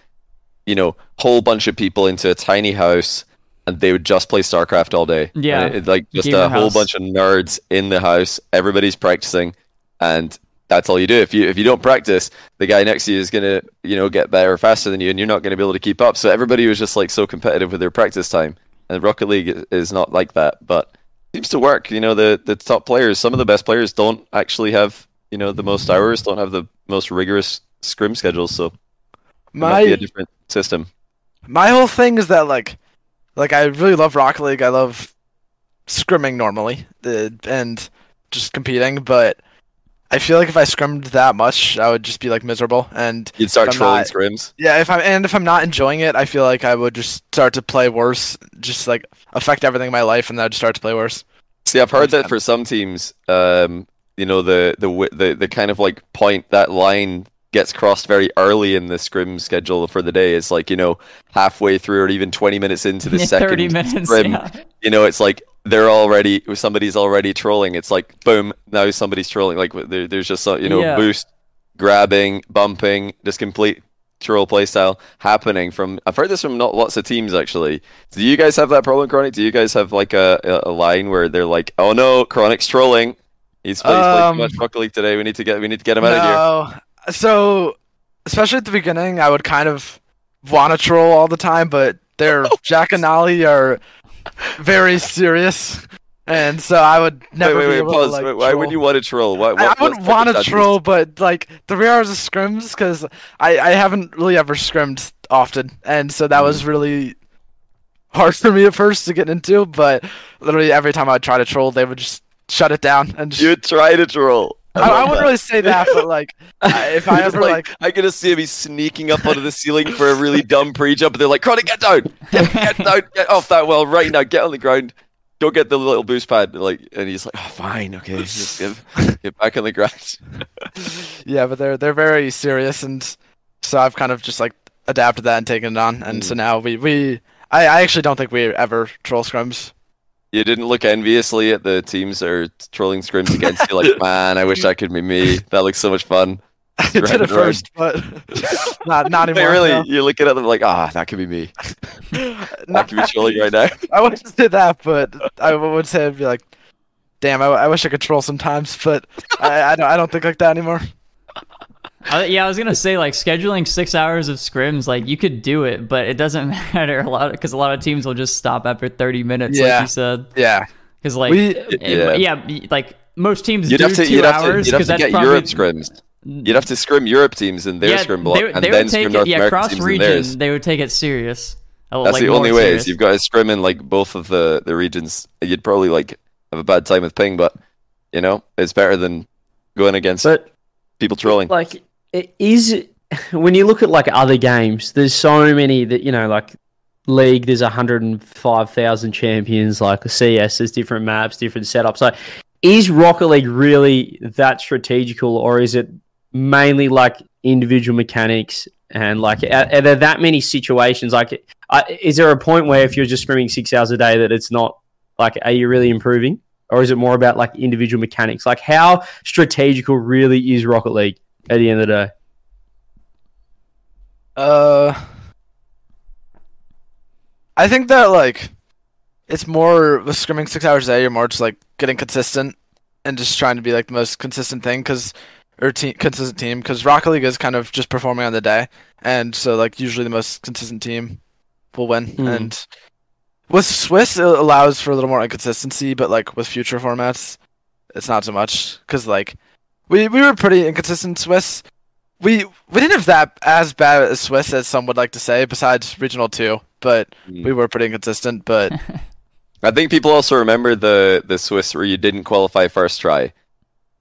you know whole bunch of people into a tiny house. And they would just play StarCraft all day. Yeah. it- it, like just a whole bunch of nerds in the house. Everybody's practicing, and that's all you do. If you if you don't practice, the guy next to you is gonna you know get better faster than you, and you're not gonna be able to keep up. So everybody was just like so competitive with their practice time, and Rocket League is not like that, but it seems to work. You know, the the top players, some of the best players, don't actually have you know the most hours, don't have the most rigorous scrim schedules. So it might be a different system. my whole thing is that like like I really love Rocket League. I love scrimming normally uh, and just competing, but I feel like if I scrimmed that much, I would just be like miserable. And You'd start I'm trolling not- scrims. yeah, if I'm and if I'm not enjoying it, I feel like I would just start to play worse, just like affect everything in my life, and then I'd start to play worse. See, I've heard that for some teams, um, you know, the the the the kind of like point that line gets crossed very early in the scrim schedule for the day. It's like you know halfway through or even twenty minutes into the Yeah, second Thirty minutes. scrim. Yeah. You know, it's like they're already somebody's already trolling. It's like boom, now somebody's trolling. Like there, there's just a, you know Yeah. boost, grabbing, bumping, just complete troll playstyle happening from. I've heard this from not lots of teams actually. Do you guys have that problem, Chronic? Do you guys have like a, a, line where they're like, "Oh no, Chronic's trolling. He's played, he's played Um, too much Rocket League today. We need to get we need to get him out of here." So especially at the beginning, I would kind of want to troll all the time, but their Jack and Nolly are very serious, and so I would never wait, wait, wait, pause. to, like, wait, why would you want to troll? What, I, what, I wouldn't want to troll, but like three hours of scrims because I, I haven't really ever scrimmed often, and so that Mm. was really hard for me at first to get into. But literally every time I'd try to troll, they would just shut it down and just. You try to troll. I, I wouldn't really say that, but like if I ever like, I could see him. He's sneaking up onto the ceiling for a really dumb pre-jump, and they're like, "Chronic, get down, get, get down, get off that well right now, get on the ground, go get the little boost pad." Like, and he's like, "Oh, fine, okay, just get, get back on the ground." yeah, but they're they're very serious, and so I've kind of just like adapted that and taken it on, and mm. so now we we I, I actually don't think we ever troll scrims. You didn't look enviously at the teams that are trolling scrims against you, like, "Man, I wish that could be me. That looks so much fun." I did at first, but not not Wait, anymore. really? no. You're looking at them like, "Ah, that could be me. That could be trolling right now." I wouldn't say that, but I would say I'd be like, damn, I, I wish I could troll sometimes, but I, I don't I don't think like that anymore. Uh, yeah, I was gonna say like scheduling six hours of scrims, like you could do it, but it doesn't matter a lot because a lot of teams will just stop after thirty minutes, like Yeah. you said. Yeah, Because like, We- it- Yeah. yeah. like most teams You'd do have to, 2 you'd have to, hours you'd have because to that's get probably Europe scrims. You'd have to scrim Europe teams in their yeah, scrim block, they, and they then would scrim take North it, yeah, American cross teams in region. theirs. They would take it serious. Uh, That's like, the only way. serious. Is you've got to scrim in like both of the the regions. You'd probably like have a bad time with ping, but you know it's better than going against But people trolling. like, it is when you look at like other games, there's so many that you know, like league. There's 105,000 champions. Like CS, there's different maps, different setups. So, is Rocket League really that strategical, or is it mainly like individual mechanics? And like, are, are there that many situations? Like, uh, is there a point where if you're just streaming six hours a day, that it's not like, are you really improving? Or is it more about like individual mechanics? Like, how strategical really is Rocket League at the end of the day? uh, I think that like it's more with scrimming six hours a day. You're more just like getting consistent and just trying to be like the most consistent thing. Because or team consistent team because Rocket League is kind of just performing on the day, and so like usually the most consistent team will win. Mm. And with Swiss, it allows for a little more inconsistency, but like with future formats, it's not so much because like we we were pretty inconsistent Swiss. We we didn't have that as bad as Swiss as some would like to say, besides regional two, but Mm. we were pretty inconsistent. But I think people also remember the the Swiss where you didn't qualify first try.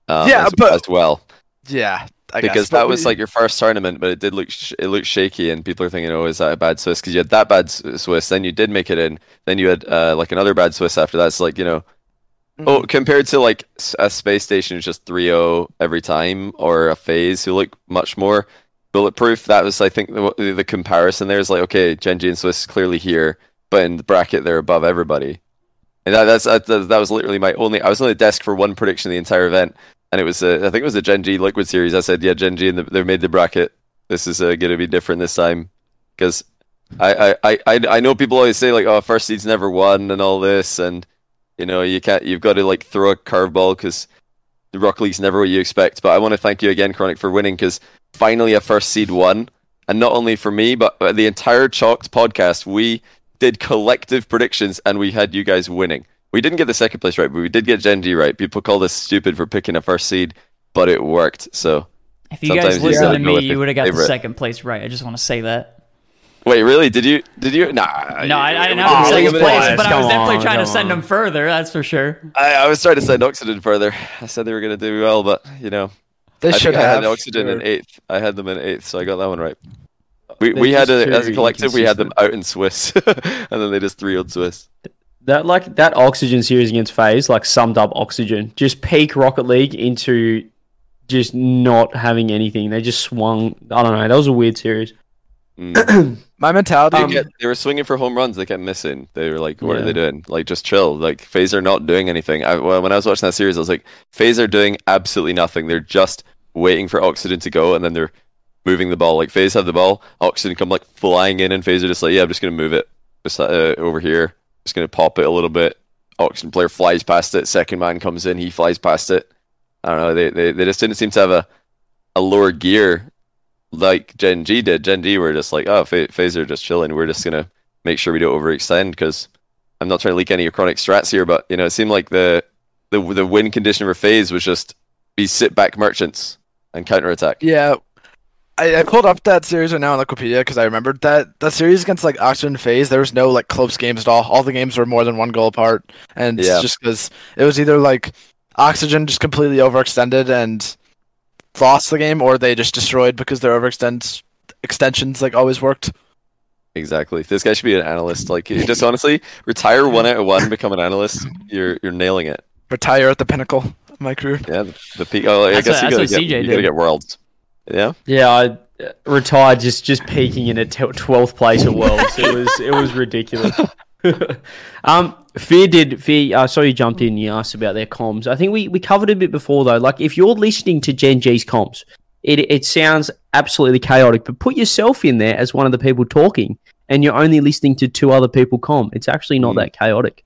Um, Yeah, as, but- as well yeah, I because guess. that But was we- like your first tournament, but it did look sh- it looked shaky, and people are thinking, oh, is that a bad Swiss? Because you had that bad Swiss, then you did make it in, then you had uh, like another bad Swiss after that. It's like you know, Mhm. oh, compared to like a space station is just 3-0 every time, or a FaZe who look much more bulletproof. That was, I think, the, the comparison there is like, okay, Gen G and Swiss clearly here, but in the bracket they're above everybody. And that, that's that, that was literally my only. I was on the desk for one prediction of the entire event, and it was uh, I think it was the Gen G Liquid series. I said, yeah, Gen G, and the, they made the bracket. This is uh, going to be different this time because I, I, I, I I know people always say like, oh, first seed's never won and all this, and you know you can't. You've got to like throw a curveball because the Rock League's never what you expect. But I want to thank you again, Chronic, for winning because finally a first seed won, and not only for me, but the entire Chalked podcast. We did collective predictions, and we had you guys winning. We didn't get the second place right, but we did get Gen Genji right. People call us stupid for picking a first seed, but it worked. So If you guys listened gotta me, you would have got the second place right. I just want to say that. Wait, really? Did you? Did you? Nah. No, I, I didn't we have the second place, this. but I was definitely on, trying to send on. them further. That's for sure. I, I was trying to send Oxygen further. I said they were going to do well, but you know, they I should think I have had Oxygen in eighth. I had them in eighth, so I got that one right. We They're we had a, as a collective, we had them out in Swiss, and then they just three old Swiss. That like that oxygen series against FaZe like summed up oxygen. Just peak Rocket League into just not having anything. They just swung. I don't know. That was a weird series. Mm. my mentality. They, Um, get, they were swinging for home runs. They kept missing. They were like, "What are they doing? Like, just chill. Like, FaZe are not doing anything." I, well, when I was watching that series, I was like, "FaZe are doing absolutely nothing. They're just waiting for Oxygen to go, and then they're moving the ball. Like, FaZe have the ball, Oxygen come like flying in, and FaZe are just like, "Yeah, I'm just gonna move it just, uh, over here. Just gonna pop it a little bit." Oxygen player flies past it. Second man comes in, he flies past it. I don't know. They they, they just didn't seem to have a a lower gear like Gen G did. Gen G were just like, oh, Fa- Phaser just chilling. We're just gonna make sure we don't overextend because I'm not trying to leak any of chronic strats here, but you know, it seemed like the the the win condition for FaZe was just be sit back merchants and counterattack. Yeah, I, I pulled up that series right now on Wikipedia because I remembered that that series against like Oxygen FaZe, there was no like close games at all. All the games were more than one goal apart, and Yeah. just because it was either like Oxygen just completely overextended and lost the game, or they just destroyed because their overextend extensions like always worked. Exactly. This guy should be an analyst. Like, you just honestly retire one out of one, become an analyst. You're you're nailing it. Retire at the pinnacle of my career. Yeah, the, the peak. Oh, I That's guess what- you gotta get CJ you gotta get worlds. Yeah. Yeah, I uh, retired just just peaking in a twelfth place at Worlds. It was it was ridiculous. um, Fear did Fear. I saw you jumped in. You asked about their comms. I think we, we covered a bit before though. Like if you're listening to Gen G's comms, it it sounds absolutely chaotic. But put yourself in there as one of the people talking, and you're only listening to two other people com. It's actually not Mm. that chaotic.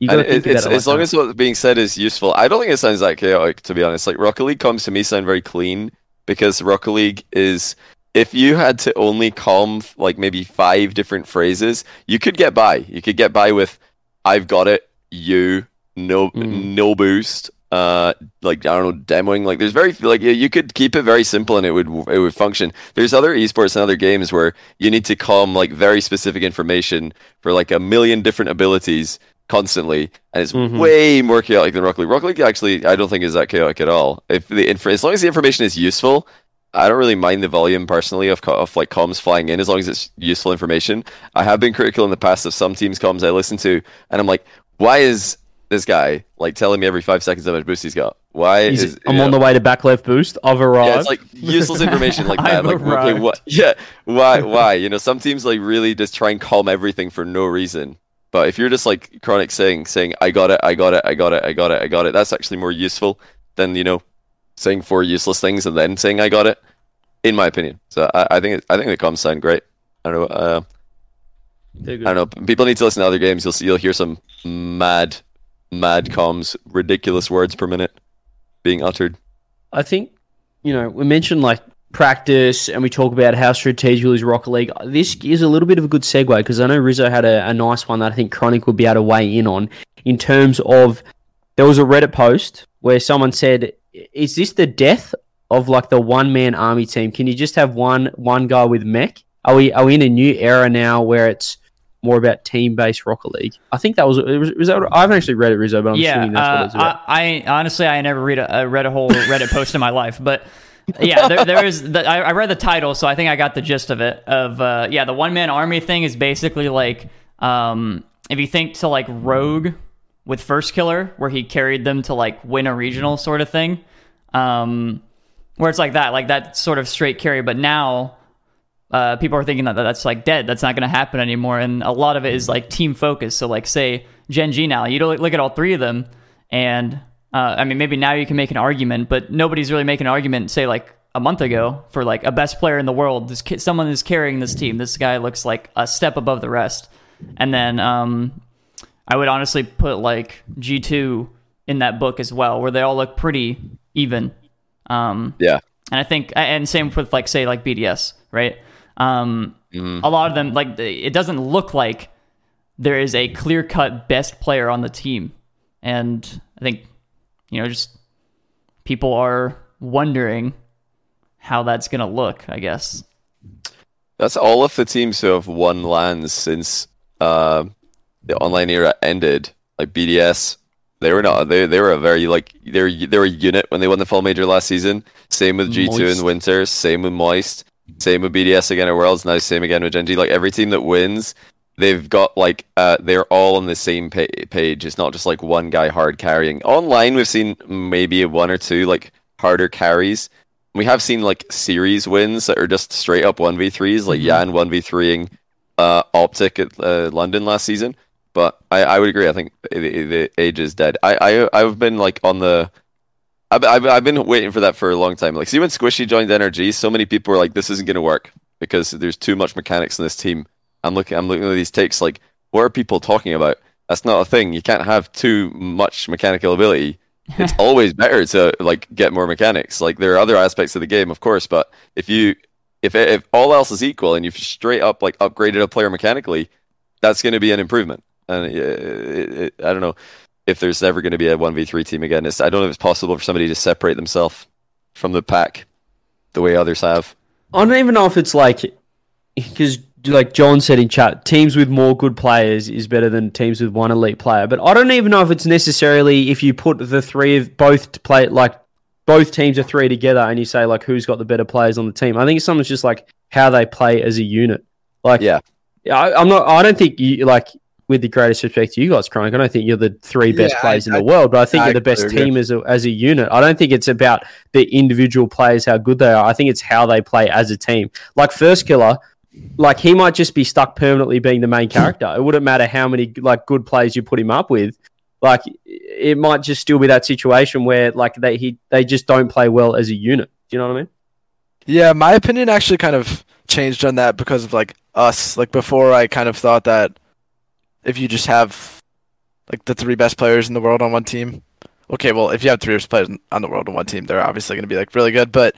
You got to think it, about it's, it like as long that. as what's being said is useful. I don't think it sounds that chaotic, to be honest. Like Rocket League comms to me sound very clean because Rocket League is. If you had to only com like maybe five different phrases, you could get by. You could get by with "I've got it," "you," "no," Mm. "no boost." Uh, like I don't know, demoing. Like there's very like you- could keep it very simple and it would it would function. There's other esports and other games where you need to com like very specific information for like a million different abilities constantly, and it's Mhm. way more chaotic than Rocket League. Rocket League actually, I don't think is that chaotic at all. If the inf- as long as the information is useful, I don't really mind the volume personally of, of like comms flying in as long as it's useful information. I have been critical in the past of some teams comms I listen to, and I'm like, why is this guy like telling me every five seconds how much boost he's got? Why He's- is I'm on know- the way to back left boost. I've arrived. yeah, it's like useless information like that. Like, okay, what? Yeah, why? Why? You know, some teams like really just try and calm everything for no reason. But if you're just like chronic saying, saying, "I got it, I got it, I got it, I got it, I got it," that's actually more useful than you know saying four useless things and then saying, "I got it." In my opinion, so I, I think it, I think the comms sound great. I don't know. Uh, I don't know. People need to listen to other games. You'll see. You'll hear some mad, mad comms, ridiculous words per minute being uttered. I think you know, we mentioned like practice and we talk about how strategical is Rocket League. This is a little bit of a good segue because I know Rizzo had a, a nice one that I think Chronic would be able to weigh in on in terms of there was a Reddit post where someone said, "Is this the death of like the one man army team? Can you just have one one guy with mech? Are we are we in a new era now where it's more about team based Rocket League? I think that was, it was, was that, I haven't actually read it, Rizzo, but I'm yeah, assuming that's uh, what it's about. I, I honestly I never read a, uh, read a whole Reddit post in my life, but yeah, there, there is. The, I, I read the title, so I think I got the gist of it. Of uh, yeah, the one man army thing is basically like um, if you think to like Rogue with Firstkiller, where he carried them to like win a regional sort of thing, um, where it's like that, like that sort of straight carry. But now uh, people are thinking that that's like dead. That's not going to happen anymore. And a lot of it is like team focus. So like say Gen G now, you don't look at all three of them, and uh, I mean maybe now you can make an argument, but nobody's really making an argument. Say like a month ago for like a best player in the world. This someone is carrying this team. This guy looks like a step above the rest. And then um, I would honestly put like G two in that book as well, where they all look pretty even. Um, Yeah. and I think, and same with like say like BDS, right? Um, A lot of them like it doesn't look like there is a clear cut best player on the team, and I think you know just people are wondering how that's gonna look. I guess. That's all of the teams who have won LANs since uh, the online era ended. Like BDS, they were not. They they were a very like they were they were a unit when they won the fall major last season. Same with G two in winter. Same with Moist. Same with BDS again at Worlds. Now same again with Gen G. Like every team that wins, they've got like uh, they're all on the same pa- page. It's not just like one guy hard carrying. Online, we've seen maybe one or two like harder carries. We have seen like series wins that are just straight up one v threes, like Yan one v threeing uh, Optic at uh, London last season. But I, I would agree. I think the, the age is dead. I, I I've been like on the. I've, I've, I've been waiting for that for a long time. Like, see when Squishy joined NRG, so many people were like, "This isn't going to work because there's too much mechanics in this team." I'm looking, I'm looking at these takes. Like, what are people talking about? That's not a thing. You can't have too much mechanical ability. It's always better to like get more mechanics. Like, there are other aspects of the game, of course, but if you if if all else is equal and you've straight up like upgraded a player mechanically, that's going to be an improvement. And uh, it, it, I don't know if there's ever going to be a one v three team again. It's, I don't know if it's possible for somebody to separate themselves from the pack the way others have. I don't even know if it's like because like John said in chat, teams with more good players is better than teams with one elite player. But I don't even know if it's necessarily if you put the three of both to play like both teams are three together and you say like who's got the better players on the team. I think it's something's just like how they play as a unit. Like Yeah. I, I'm not. I don't think you like. With the greatest respect to you guys, Chronic, I don't think you're the three best Yeah, players I- in the world, but I think I you're the best agree. team as a, as a unit. I don't think it's about the individual players how good they are. I think it's how they play as a team. Like Firstkiller, like he might just be stuck permanently being the main character. It wouldn't matter how many like good players you put him up with. Like it might just still be that situation where like they he they just don't play well as a unit. Do you know what I mean? Yeah, my opinion actually kind of changed on that because of like us. Like before, I kind of thought that if you just have like the three best players in the world on one team, okay, well, if you have three best players on the world on one team, they're obviously going to be like really good. But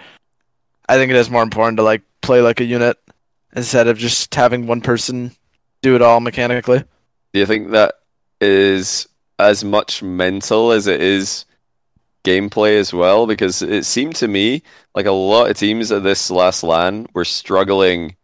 I think it is more important to like play like a unit instead of just having one person do it all mechanically. Do you think that is as much mental as it is gameplay as well? Because it seemed to me like a lot of teams at this last LAN were struggling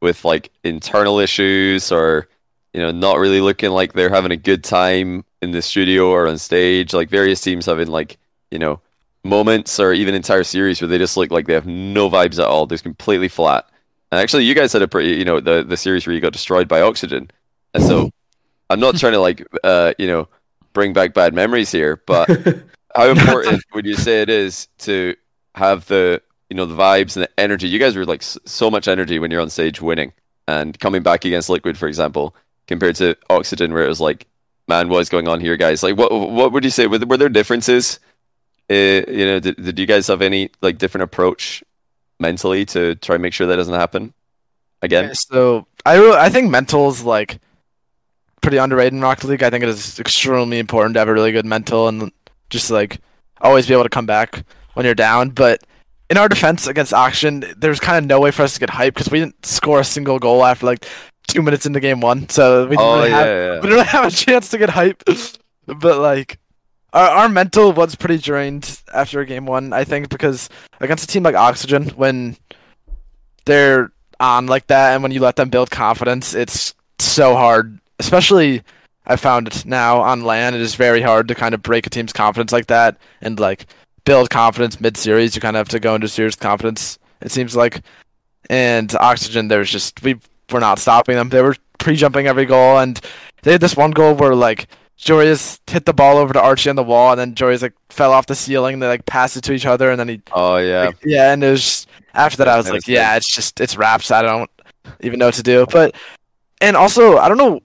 with like internal issues or you know not really looking like they're having a good time in the studio or on stage. Like various teams having like you know moments or even entire series where they just look like they have no vibes at all. They're completely flat. And actually, you guys had a pretty you know the the series where you got destroyed by oxygen, and so. I'm not trying to like uh you know bring back bad memories here, but how important would you say it is to have the you know the vibes and the energy? You guys were like so much energy when you're on stage winning and coming back against Liquid, for example, compared to Oxygen, where it was like, man, what is going on here, guys? Like, what what would you say? Were, there- were there differences? Uh, you know, did, did you guys have any like different approach mentally to try and make sure that doesn't happen again? So I really, I think mental is like pretty underrated in Rocket League. I think it is extremely important to have a really good mental and just like always be able to come back when you're down. But in our defense against Oxygen, there's kind of no way for us to get hyped because we didn't score a single goal after like two minutes into game one. So we didn't, Oh really, yeah, have, yeah. we didn't have a chance to get hype. but like, our, our mental was pretty drained after game one, I think, because against a team like Oxygen, when they're on like that and when you let them build confidence, it's so hard. Especially, I found it now on LAN, it is very hard to kind of break a team's confidence like that and like build confidence mid series. You kind of have to go into serious confidence, it seems like. And Oxygen, there's just, we were not stopping them. They were pre jumping every goal, and they had this one goal where like Joreuz hit the ball over to Archie on the wall, and then Joreuz like fell off the ceiling. They like passed it to each other, and then he Oh yeah. like, yeah, and it was just, after that I was That like, was good. yeah, it's just it's wraps. I don't even know what to do. But and also I don't know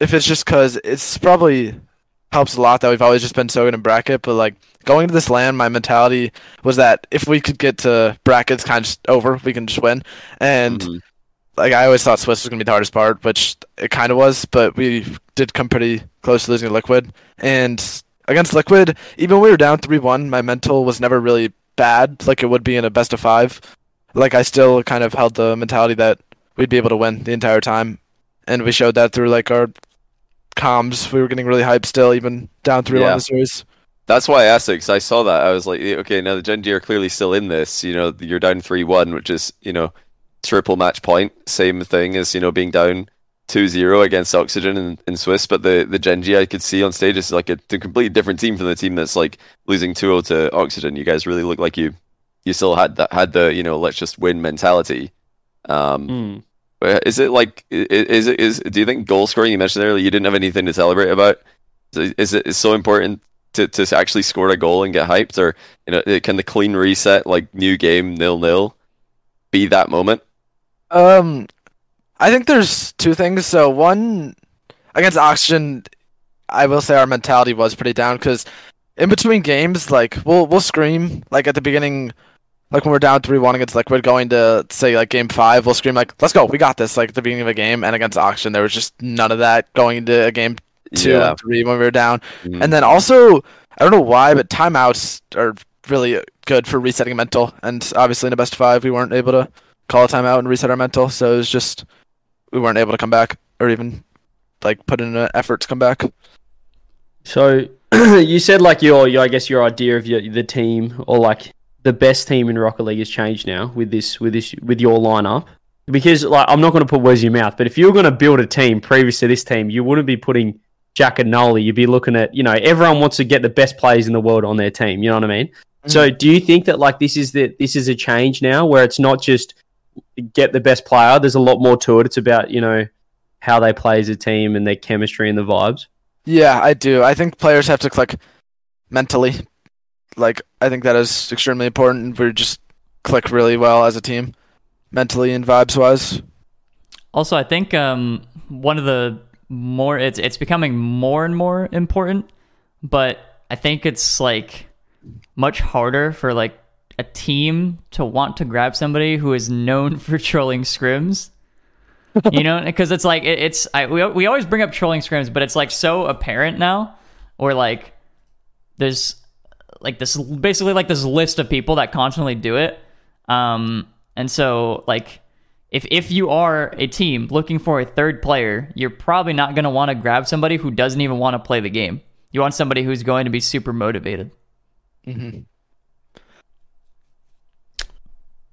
if it's just because it's probably helps a lot that we've always just been so good in bracket. But like going to this LAN, my mentality was that if we could get to brackets, kind of over, we can just win. And Mhm. Like I always thought Swiss was gonna be the hardest part, which it kind of was. But we did come pretty close to losing to Liquid, and against Liquid, even when we were down three one, my mental was never really bad like it would be in a best of five. Like I still kind of held the mentality that we'd be able to win the entire time, and we showed that through like our comms. We were getting really hyped still, even down three one Yeah. the series. That's why I asked it because I saw that. I was like, okay, now the Gen G are clearly still in this. You know, you're down three one, which is you know triple match point, same thing as you know being down 2-0 against Oxygen in, in Swiss. But the the Gen G I could see on stage is like a, a completely different team from the team that's like losing 2-0 to Oxygen. You guys really look like you you still had that had the you know let's just win mentality. Um, Mm. Is it like is it is do you think goal scoring you mentioned earlier you didn't have anything to celebrate about? Is it is so important to, to actually score a goal and get hyped, or you know can the clean reset like new game nil nil be that moment? Um, I think there's two things. So one, against Oxygen, I will say our mentality was pretty down because in between games, like we'll we'll scream like at the beginning, like when we're down three one against Liquid, going to say like game five, we'll scream like "Let's go, we got this!" Like at the beginning of a game, and against Oxygen, there was just none of that going into a game two Yeah. and three when we were down. Mhm. And then also, I don't know why, but timeouts are really good for resetting mental. And obviously, in the best five, we weren't able to call a timeout and reset our mental. So it was just we weren't able to come back or even like put in an effort to come back. So you said like your, your I guess your idea of your the team or like the best team in Rocket League has changed now with this with this with your lineup. Because like I'm not going to put words in your mouth, but if you were going to build a team previous to this team, you wouldn't be putting Jack and Nolly. You'd be looking at you know everyone wants to get the best players in the world on their team. You know what I mean? So mm-hmm. do you think that like this is the this is a change now where it's not just get the best player? There's a lot more to it. It's about you know how they play as a team and their chemistry and the vibes. Yeah, I do. I think players have to click mentally. Like I think that is extremely important. We just click really well as a team, mentally and vibes wise. Also, I think um, one of the more it's it's becoming more and more important, but I think it's like much harder for like a team to want to grab somebody who is known for trolling scrims. You know, because it's like it, it's I, we we always bring up trolling scrims, but it's like so apparent now, or like there's like this basically like this list of people that constantly do it. Um, and so like if if you are a team looking for a third player, you're probably not going to want to grab somebody who doesn't even want to play the game. You want somebody who's going to be super motivated. Mm-hmm.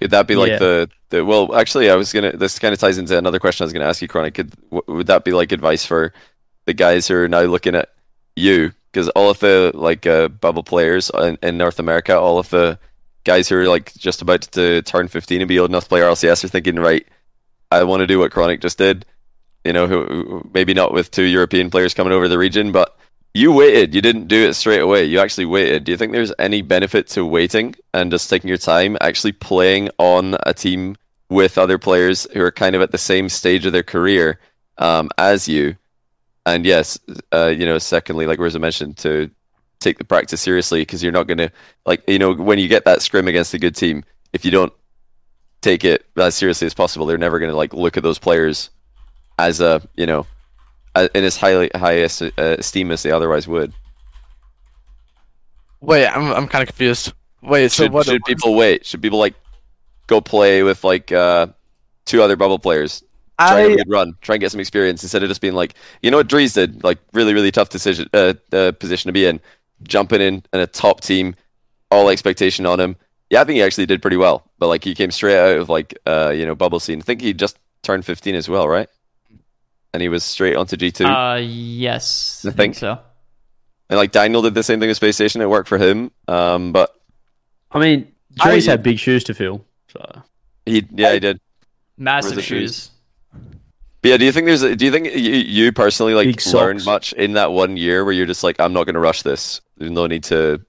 Could that be like Yeah. the, the well? Actually, I was gonna. This kind of ties into another question I was gonna ask you, Chronic. Could would that be like advice for the guys who are now looking at you? Because all of the like uh, bubble players in, in North America, all of the guys who are like just about to turn 15 and be old enough to play RLCS are thinking, right, I want to do what Chronic just did. You know, who maybe not with two European players coming over the region, but you waited. You didn't do it straight away. You actually waited. Do you think there's any benefit to waiting and just taking your time, actually playing on a team with other players who are kind of at the same stage of their career um, as you? And yes, uh, you know, secondly, like Rosa mentioned, to take the practice seriously because you're not going to, like, you know, when you get that scrim against a good team, if you don't take it as seriously as possible, they're never going to, like, look at those players as a, you know, in as highly high es- uh, esteem as they otherwise would. Wait, I'm I'm kind of confused. Wait, so should, what? should people wait? Should people like go play with like uh, two other bubble players? Try and have a I good run. Try and get some experience instead of just being like, you know what Dreaz did? Like really, really tough decision, uh, uh, position to be in. Jumping in in a top team, all expectation on him. Yeah, I think he actually did pretty well. But like he came straight out of like uh, you know bubble scene. I think he just turned 15 as well, right? And he was straight onto G2. Uh, yes, I I think- think so. and like Daniel did the same thing with Space Station. It worked for him. Um, but I mean, I- had big shoes to fill. So he yeah he did. Massive shoes. shoes? But yeah, do you think there's? A, do you think you, you personally like learned much in that one year where you're just like, I'm not going to rush this. There's no need to,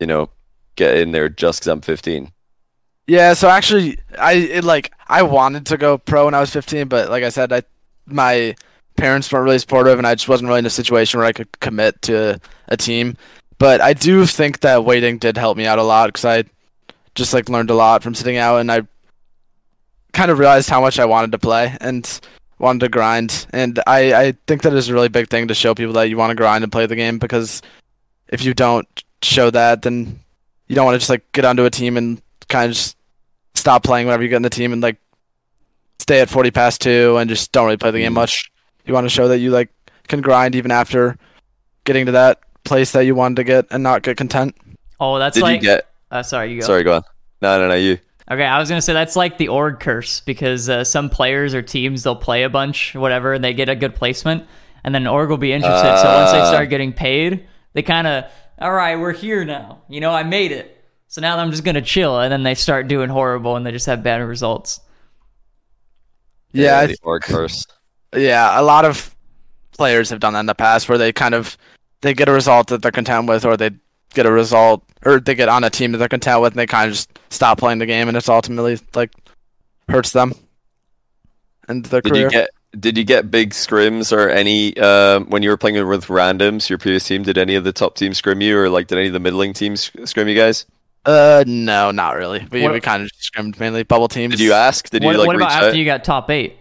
you know, get in there just because I'm 15. yeah. So actually, I it, like I wanted to go pro when I was 15, but like I said, I my parents weren't really supportive, and I just wasn't really in a situation where I could commit to a team. But I do think that waiting did help me out a lot because I just like learned a lot from sitting out, and I kind of realized how much I wanted to play and wanted to grind. And I I think that is a really big thing to show people that you want to grind and play the game because if you don't show that, then you don't want to just like get onto a team and kind of just stop playing whenever you get in the team and like stay at 40 past two and just don't really play the game Mm. much. You want to show that you like can grind even after getting to that place that you wanted to get and not get content. Oh, that's Did like. you get? uh, sorry, you go. Sorry, go on. No, no, no, you. Okay, I was gonna say that's like the org curse because uh, some players or teams they'll play a bunch, whatever, and they get a good placement, and then org will be interested. so once they Ah. start getting paid, they kind of, all right, we're here now. You know, I made it. So now I'm just gonna chill, and then they start doing horrible, and they just have bad results. Yeah, I the org first. Yeah, a lot of players have done that in the past where they kind of they get a result that they're content with or they get a result or they get on a team that they're content with and they kind of just stop playing the game and it's ultimately like hurts them and their Did career. you get? Did you get big scrims or any um, when you were playing with randoms? Your previous team did any of the top teams scrim you, or like did any of the middling teams scrim you guys? Uh no, not really. We What- we kind of just scrimmed mainly bubble teams. Did you ask? Did what you like what reach about out? after you got top eight?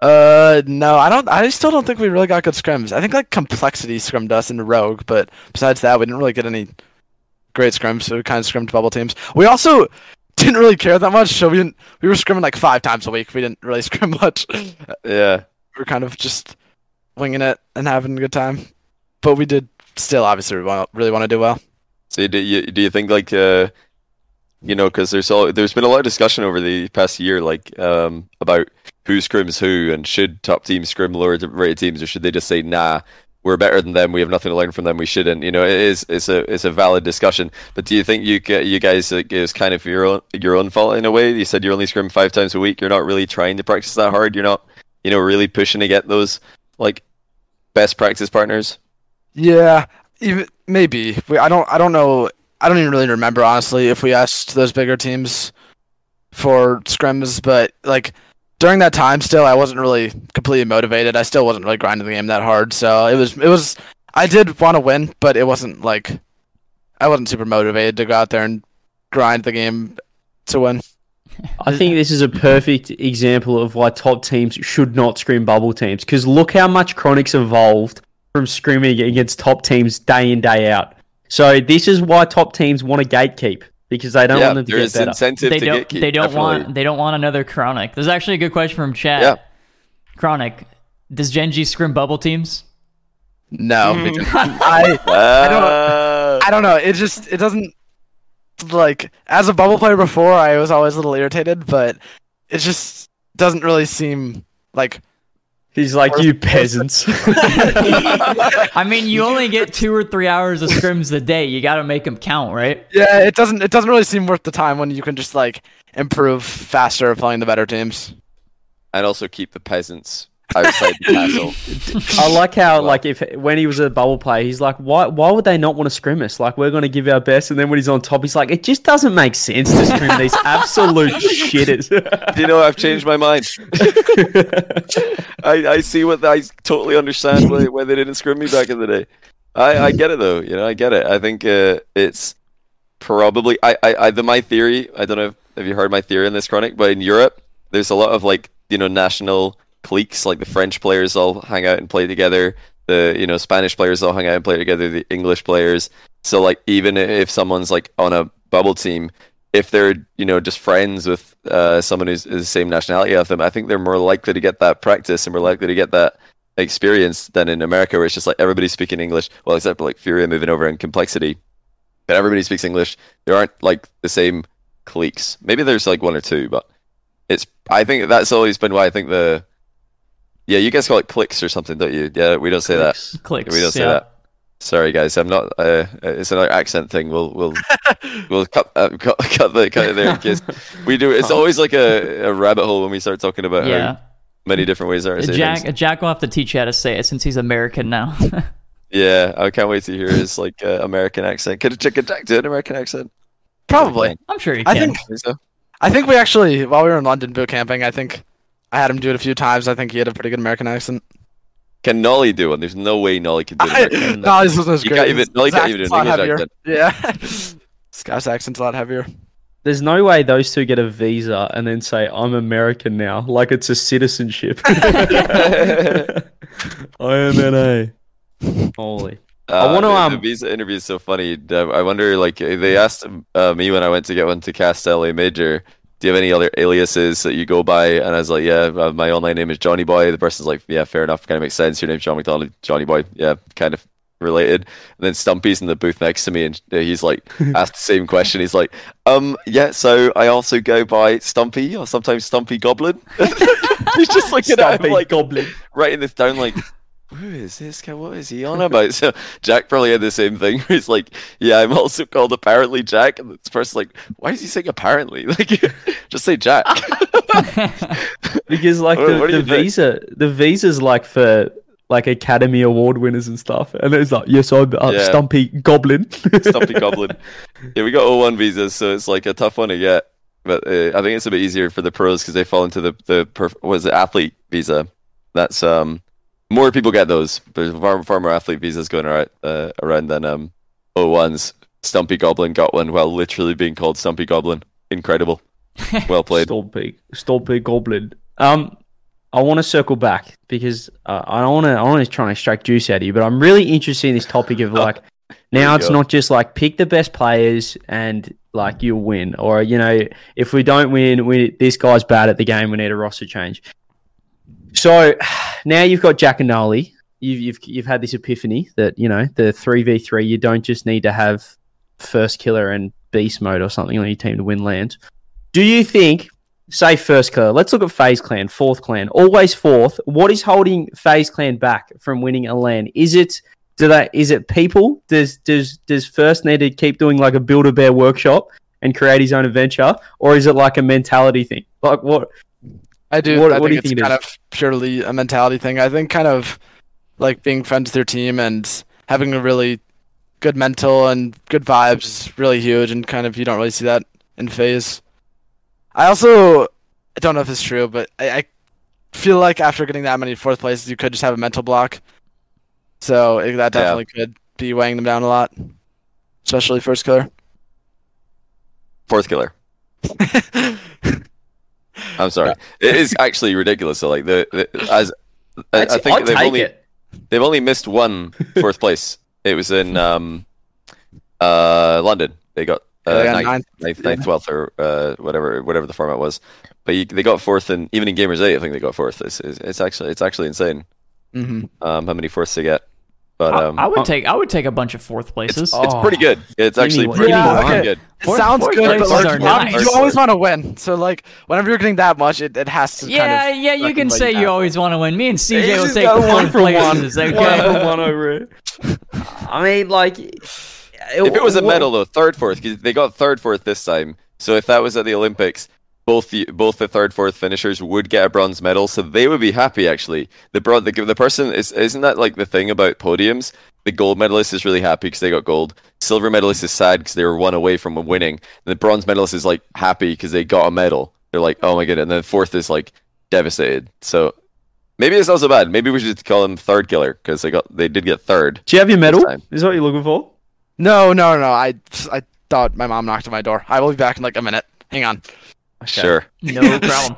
Uh no, I don't I still don't think we really got good scrims. I think like complexity scrimmed us into rogue, but besides that we didn't really get any great scrims, so we kind of scrimmed bubble teams. We also didn't really care that much, so we didn't we were scrimming like five times a week. We didn't really scrim much. Yeah. We yeah. were kind of just winging it and having a good time. But we did still obviously we want, really want to do well. So do you do you think like uh, you know because there's all there's been a lot of discussion over the past year like um about who scrims who and should top teams scrim lower rated teams or should they just say nah we're better than them we have nothing to learn from them we shouldn't you know it is it's a it's a valid discussion. But do you think you you guys like, it was kind of your own your own fault in a way? You said you're only scrim five times a week you're not really trying to practice that hard you're not you know really pushing to get those like best practice partners? Yeah, even maybe. We, I don't. I don't know. I don't even really remember honestly if we asked those bigger teams for scrims, but like during that time, still I wasn't really completely motivated. I still wasn't really grinding the game that hard. So it was. It was. I did want to win, but it wasn't like I wasn't super motivated to go out there and grind the game to win. I think this is a perfect example of why top teams should not scrim bubble teams. Because look how much Chronic's evolved from scrimming against top teams day in day out. So this is why top teams want to gatekeep because they don't yeah want them to there's get better. incentive they to don't. get keep, they don't definitely. want. They don't want another chronic. There's actually a good question from chat. Yeah. Chronic, does Gen G scrim bubble teams? No, Mm. we didn't. Uh, I don't know. It just it doesn't like as a bubble player before. I was always a little irritated, but it just doesn't really seem like He's like, you peasants. I mean, you only get two or three hours of scrims a day. You got to make them count, right? yeah. It doesn't it doesn't really seem worth the time when you can just like improve faster playing the better teams. and also keep the peasants outside the castle. I like how, Well- like, if when he was a bubble player, he's like, why, why would they not want to scrim us? Like, we're going to give our best, and then when he's on top, he's like, it just doesn't make sense to scrim these absolute shitters. Do you know I've changed my mind? I, I see what I totally understand why, why they didn't scrim me back in the day. I, I get it though, you know, I get it. I think uh, it's probably I, I, I the my theory. I don't know if have you heard my theory in this chronic, but in Europe, there's a lot of like you know national cliques, like the French players all hang out and play together. the you know Spanish players all hang out and play together, the English players. So like even if someone's like on a bubble team, if they're you know just friends with uh, someone who's is the same nationality as them, I think they're more likely to get that practice and more likely to get that experience than in America, where it's just like everybody's speaking English. Well, except for like Furia moving over in complexity, but everybody speaks English. There aren't like the same cliques. Maybe there's like one or two, but it's. I think that's always been why I think the. Yeah, you guys call it cliques or something, don't you? Yeah, we don't say that. Clicks. We don't say yeah. that. Sorry, guys. I'm not. Uh, it's another accent thing. We'll we'll we'll cut uh, cut cut, the, cut it there because we do. It's always like a, a rabbit hole when we start talking about Yeah. how many different ways there are. Jack things. Jack will have to teach you how to say it since he's American now. Yeah, I can't wait to hear his like uh, American accent. Could Jack Jack do an American accent? Probably. I'm sure he can. I think. I think we actually while we were in London boot camping, I think I had him do it a few times. I think he had a pretty good American accent. Can Nolly do one? There's no way Nolly can do it. I, American. no, this was You great. can't even- His- no, you his can't even do an a lot English accent. Yeah. Scott's accent's a lot heavier. There's no way those two get a visa and then say I'm American now, like it's a citizenship. I am NA. Holy. Uh, wanna, the, um, the visa interview is so funny. I wonder, like, they asked uh, me when I went to get one to cast LA Major. Do you have any other aliases that you go by? And I was like, yeah, uh, my online name is Johnnyboi. The person's like, yeah, fair enough. Kind of makes sense. Your name's John McDonald, Johnnyboi. Yeah, kind of related. And then Stumpy's in the booth next to me, and uh, he's like, asked the same question. He's like, um, yeah, so I also go by Stumpy or sometimes Stumpy Goblin. he's just looking at him like goblin. writing this down like who is this guy? What is he on about? So Jack probably had the same thing. Where he's like, "Yeah, I'm also called apparently Jack." And this first like, "Why is he saying apparently? Like, just say Jack." Because like What- the, what the you think? visa, the visa's like for like Academy Award winners and stuff, and it's like yes, I'm uh, Yeah. Stumpy Goblin. Stumpy Goblin. Yeah, we got O1 visas, so it's like a tough one to get. But uh, I think it's a bit easier for the pros because they fall into the the perf- was it athlete visa. That's um more people get those. There's far, far more athlete visas going around uh, around than um O1s. Stumpy Goblin got one while literally being called Stumpy Goblin. Incredible. Well played. Stumpy, Stumpy Goblin. Um, I want to circle back because uh, I don't want to. I want to try and extract juice out of you, but I'm really interested in this topic of like now it's go. not just like pick the best players and like you'll win, or you know if we don't win, we this guy's bad at the game. We need a roster change. So now you've got Jack and Nolly. You've, you've you've had this epiphany that you know the three v three. You don't just need to have Firstkiller and Beastmode or something on your team to win LANs. Do you think, say Firstkiller, let's look at FaZe Clan, fourth clan, always fourth. What is holding FaZe Clan back from winning a LAN? Is it do that is it people? Does does does first need to keep doing like a build a bear workshop and create his own adventure? Or is it like a mentality thing? Like what I do. What- I what do you it's think it kind of purely a mentality thing. I think kind of like being friends with your team and having a really good mental and good vibes is really huge, and kind of you don't really see that in FaZe. I also I don't know if it's true, but I, I feel like after getting that many fourth places, you could just have a mental block. So it, that Yeah. definitely could be weighing them down a lot, especially Firstkiller. Fourth killer. I'm sorry. It is actually ridiculous. So like the, the as I, I think I'd they've only it. they've only missed one fourth place. It was in um uh London. They got uh, ninth, ninth. ninth, ninth, twelfth, or uh, whatever, whatever the format was. But you, they got fourth and even in Gamers Eight. I think they got fourth. It's, it's, it's actually it's actually insane hmm um, how many fourths they get. But I, um, I would uh, take I would take a bunch of fourth places. Oh. it's pretty good. It's actually one- pretty, give me pretty one. good. It Fourth- sounds fourth good, but like, you- nice. you always want to win. So like, whenever you're getting that much, it, it has to. yeah, kind of yeah, you can say you that. always want to win. Me and CJ He's will just take got the one fourth for one. places. One Okay. for one over it. I mean, like, If it was a medal though, third, fourth, 'cause they got third, fourth this time. So if that was at the Olympics, both the both the third, fourth finishers would get a bronze medal, so they would be happy. Actually, the bron the, the person is isn't that like the thing about podiums? The gold medalist is really happy because they got gold. Silver medalist is sad because they were one away from winning. And the bronze medalist is like happy because they got a medal. They're like, oh my god! And then fourth is like devastated. So maybe it's not so bad. Maybe we should call him third killer because they got they did get third. Do you have your medal? Is that what you're looking for? No, no, no. I I thought my mom knocked on my door. I will be back in like a minute. Hang on. Sure. No problem.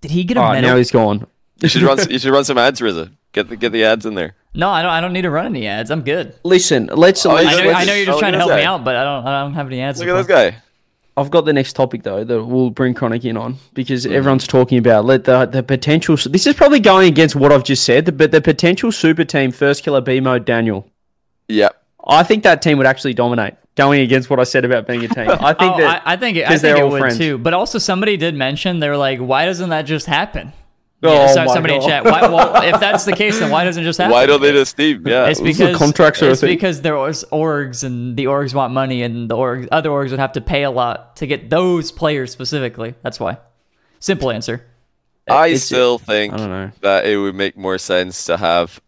Did he get a All right, medal? now he's gone. You should run. You should run some ads, Rizzo. Get the get the ads in there. No, I don't. I don't need to run any ads. I'm good. Listen, let's. Oh, let's I know, Let's I know you're just oh, trying to help at me out, but I don't. I don't have any ads. Look at this guy. I've got the next topic though that we'll bring Chronic in on because mm-hmm. everyone's talking about let the the potential. This is probably going against what I've just said, but the potential super team Firstkiller B mode Daniel. Yeah. I think that team would actually dominate. Going against what I said about being a team, I think oh, that I, I think it, I 'cause think it would friends. too. But also, somebody did mention they were like, "Why doesn't that just happen?" Oh Yeah, so- my somebody in chat. Why, well, if that's the case, then why doesn't it just happen? Why don't they just team? Yeah. It's This is a because contract sort of it's thing. because there's orgs and the orgs want money and the orgs, other orgs would have to pay a lot to get those players specifically. That's why. Simple answer. I it's- still think I don't know. that it would make more sense to have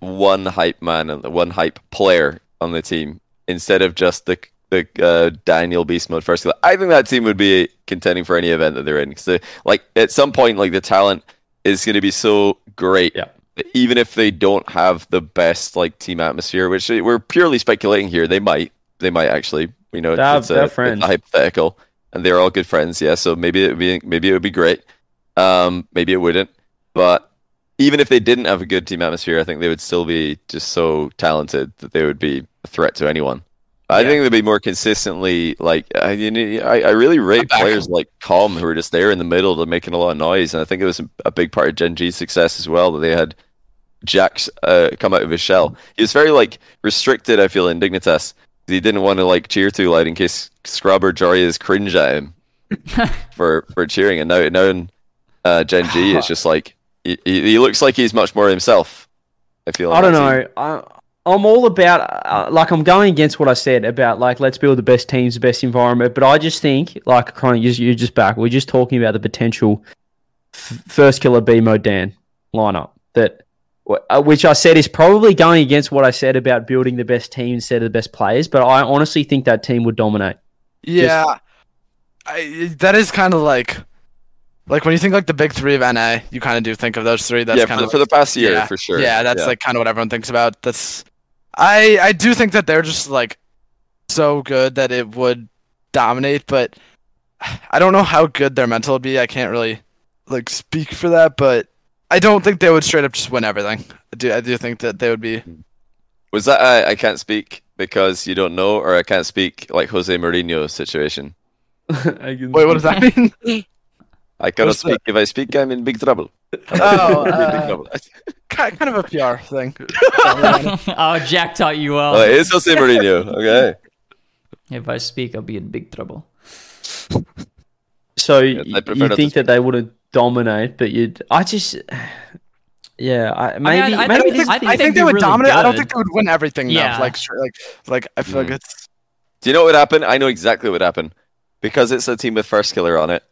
one hype man and one hype player on the team instead of just the the uh, Daniel Beastmode first. I think that team would be contending for any event that they're in. So, like at some point, like the talent is going to be so great. Yeah. that Even if they don't have the best like team atmosphere, which we're purely speculating here, they might. They might actually. You know, it's, a, it's a hypothetical, and they're all good friends. Yeah, so maybe it would be maybe it would be great. Um, maybe it wouldn't, but even if they didn't have a good team atmosphere, I think they would still be just so talented that they would be threat to anyone. I Yeah. think they'd be more consistently like I, know, I, I really rate players like Calm who are just there in the middle, they're making a lot of noise, and I think it was a, big part of Gen G's success as well that they had Jax uh, come out of his shell. He was very like restricted. I feel in Dignitas. He didn't want to like cheer too loud in case Scrub or Joreuz cringe at him for for cheering. And now now in uh, Gen G, it's just like he, he looks like he's much more himself. I feel. I on don't that team. know. I, I'm all about uh, like I'm going against what I said about like let's build the best teams, the best environment. But I just think like Chronic, you're, you're just back. We're just talking about the potential f- Firstkiller B mode Dan lineup that uh, which I said is probably going against what I said about building the best team instead of the best players. But I honestly think that team would dominate. Yeah, I, that is kind of like, like when you think like the big three of NA, you kind of do think of those three. That's yeah, kind for, of for the past year, yeah, for sure. Yeah, that's like kind of what everyone thinks about. That's, I I do think that they're just like so good that it would dominate, but I don't know how good their mental would be. I can't really like speak for that, but I don't think they would straight up just win everything. I do I do think that they would be. Was that I, I can't speak because you don't know, or I can't speak like Jose Mourinho situation? Wait, what does that mean? I cannot What's that? speak. If I speak, I'm in big trouble. Oh, I'm big uh, trouble. kind kind of a PR thing. oh, Jack taught you well. Oh, it is Jose Mourinho. Okay. If I speak, I'll be in big trouble. So Yes, y- I prefer you think that they wouldn't dominate, but you'd. I just. Yeah, I, maybe I- I maybe think this- I I think think, they'd they be would really dominate. I don't think they would win everything. Yeah. though. like straight- like like I feel like Mm. it's Do you know what would happen? I know exactly what would happen. Because it's a team with Firstkiller on it,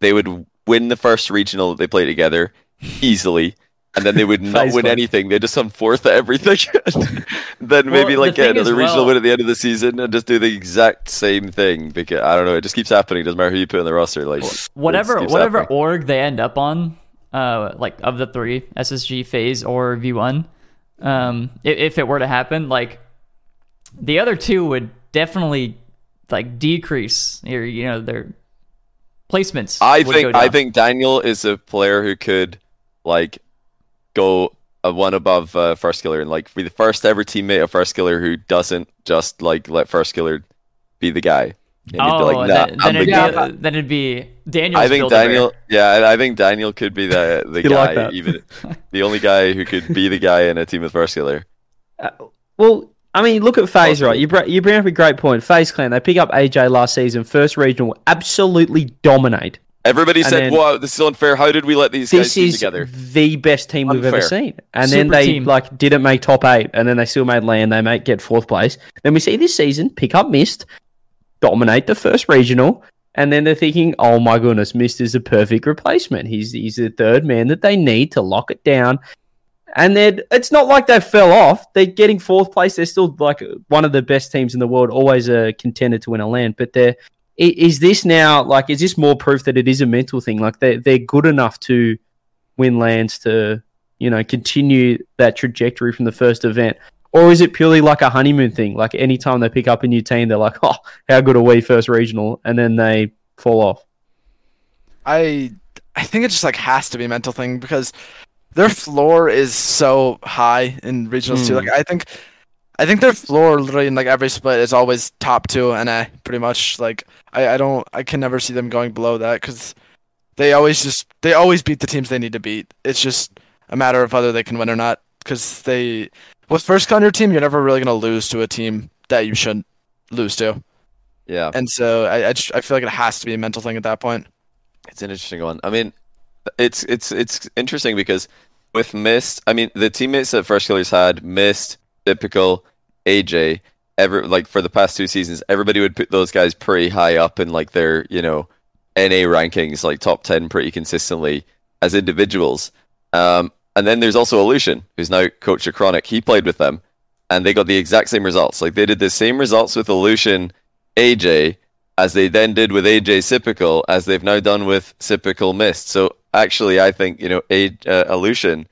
they would win the first regional that they play together easily, and then they would not win anything. They just come fourth at everything. then maybe like get is, another regional well- win at the end of the season and just do the exact same thing. Because I don't know, it just keeps happening. It Doesn't matter who you put on the roster. Like whatever whatever happening. org they end up on, uh, like of the three, SSG, FaZe, or V1, um, if, if it were to happen, like the other two would definitely like decrease or you know their placements. I think I think Daniel is a player who could like go a one above uh, Firstkiller and like be the first ever teammate of Firstkiller who doesn't just like let Firstkiller be the guy. And he'd be Oh, like, nah, then, then the it'd be, uh, then it'd be Daniel's I think Build-A-Bear. Daniel, yeah, I- I think Daniel could be the the You like guy, even the only guy who could be the guy in a team with Firstkiller. Uh, well, I mean, look at FaZe, right? You, br- you bring up a great point. FaZe Clan, they pick up AJ last season, first regional, absolutely dominate. Everybody And said, then- "Wow, this is unfair. How did we let these guys This team is together?" the best team we've ever seen. And Super then they team. like didn't make top eight, and then they still made LAN. They make get fourth place. Then we see this season pick up Mist, dominate the first regional, and then they're thinking, "Oh my goodness, Mist is a perfect replacement. He's he's the third man that they need to lock it down." And then it's not like they fell off. They're getting fourth place. They're still like one of the best teams in the world, always a contender to win a LAN. But they're is this now like is this more proof that it is a mental thing? Like they're, they're good enough to win LANs to you know continue that trajectory from the first event, or is it purely like a honeymoon thing? Like anytime they pick up a new team, they're like, oh, how good are we first regional, and then they fall off. I I think it just like has to be a mental thing because their floor is so high in regionals too. Hmm. Like I think, I think their floor literally in like every split is always top two NA pretty much. Like I, I don't I can never see them going below that because they always just they always beat the teams they need to beat. It's just a matter of whether they can win or not. Because they with first on your team, you're never really gonna lose to a team that you shouldn't lose to. Yeah, And so I I, just, I feel like it has to be a mental thing at that point. it's an interesting one. I mean, it's it's it's interesting because with Mist, I mean, the teammates that Firstkiller's had, Mist, Typical, AJ, ever like for the past two seasons, everybody would put those guys pretty high up in like their you know NA rankings, like top ten pretty consistently as individuals. Um, and then there's also Allushin, who's now coach of Chronic. He played with them, and they got the exact same results. Like they did the same results with Allushin, AJ, as they then did with AJ Typical, as they've now done with Typical Mist. So actually, I think you know, A, uh, Allushin,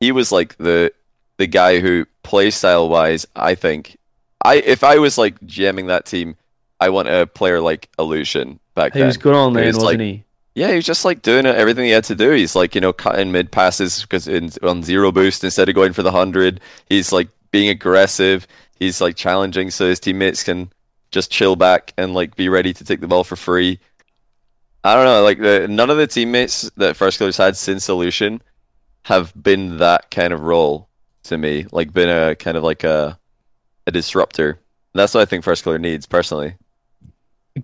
he was like the the guy who play style wise, I think, I if I was like jamming that team, I want a player like Allushin back He then. was good on there, was wasn't like- he? Yeah, he was just like doing everything he had to do. He's like, you know, cutting mid passes because on zero boost instead of going for the hundred. He's like being aggressive. He's like challenging so his teammates can just chill back and like be ready to take the ball for free. I don't know, like the, none of the teammates that Firstkiller's had since Allushin have been that kind of role to me. Like been a kind of like a a disruptor. And that's what I think Firstkiller needs personally.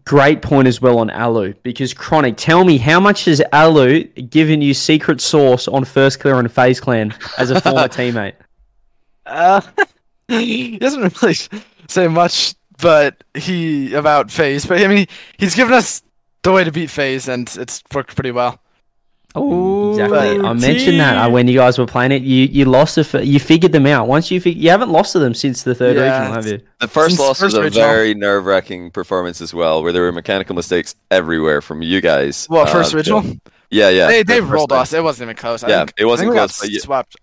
Great point as well on Alu because Chronic, tell me how much has Alu given you secret sauce on Firstkiller and FaZe Clan as a former teammate? Uh, he doesn't really say much, but he about FaZe. But I mean, he's given us the way to beat FaZe, and it's worked pretty well. Oh, Exactly. I mentioned that uh, when you guys were playing it. You you lost the f- you figured them out. Once you fig- you haven't lost to them since the third Yeah, regional, have you? The first Since loss first was a very nerve wracking performance as well, where there were mechanical mistakes everywhere from you guys. Well, Uh, first so- original, Yeah, yeah. they they rolled us. It wasn't even close. I Yeah, think, it wasn't I think we close, got but you- swept.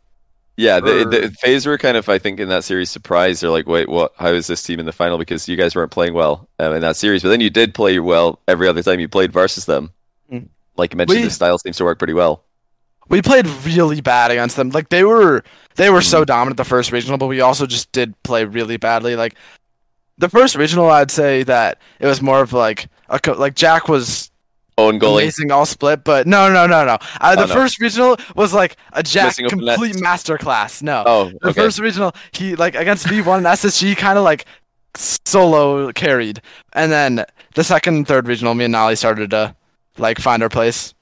Yeah, the, or- the FaZe were kind of, I think, in that series surprised. They're like, wait, what? How is this team in the final? Because you guys weren't playing well um, in that series, but then you did play well every other time you played versus them. Mm. Like you mentioned, We- the style seems to work pretty well. We played really bad against them. Like they were they were Hmm. so dominant the first regional, but we also just did play really badly. Like the first regional, I'd say that it was more of like a co- like Jack was Own goalie. amazing all split, but no, no, no, no. Uh, the Oh, no. first regional was like a Jack Missing complete nets. masterclass. No, Oh, the first regional, he like against V1 and SSG kind of like solo carried, and then the second and third regional, me and Nolly started to like find our place,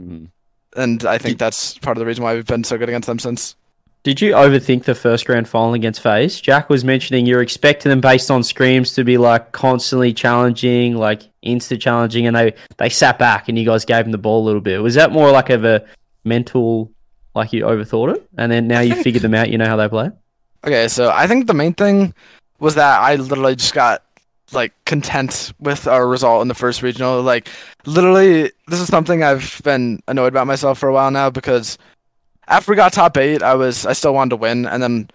Mhm. and I think that's part of the reason why we've been so good against them since. Did you overthink the first grand final against FaZe? Jack was mentioning you're expecting them based on screams to be like constantly challenging, like insta challenging, and they they sat back and you guys gave them the ball a little bit. Was that more like of a mental, like you overthought it, and then now you figured them out? You know how they play. Okay, so I think the main thing was that I literally just got like content with our result in the first regional. Like literally this is something I've been annoyed about myself for a while now because after we got top 8, I was I still wanted to win and then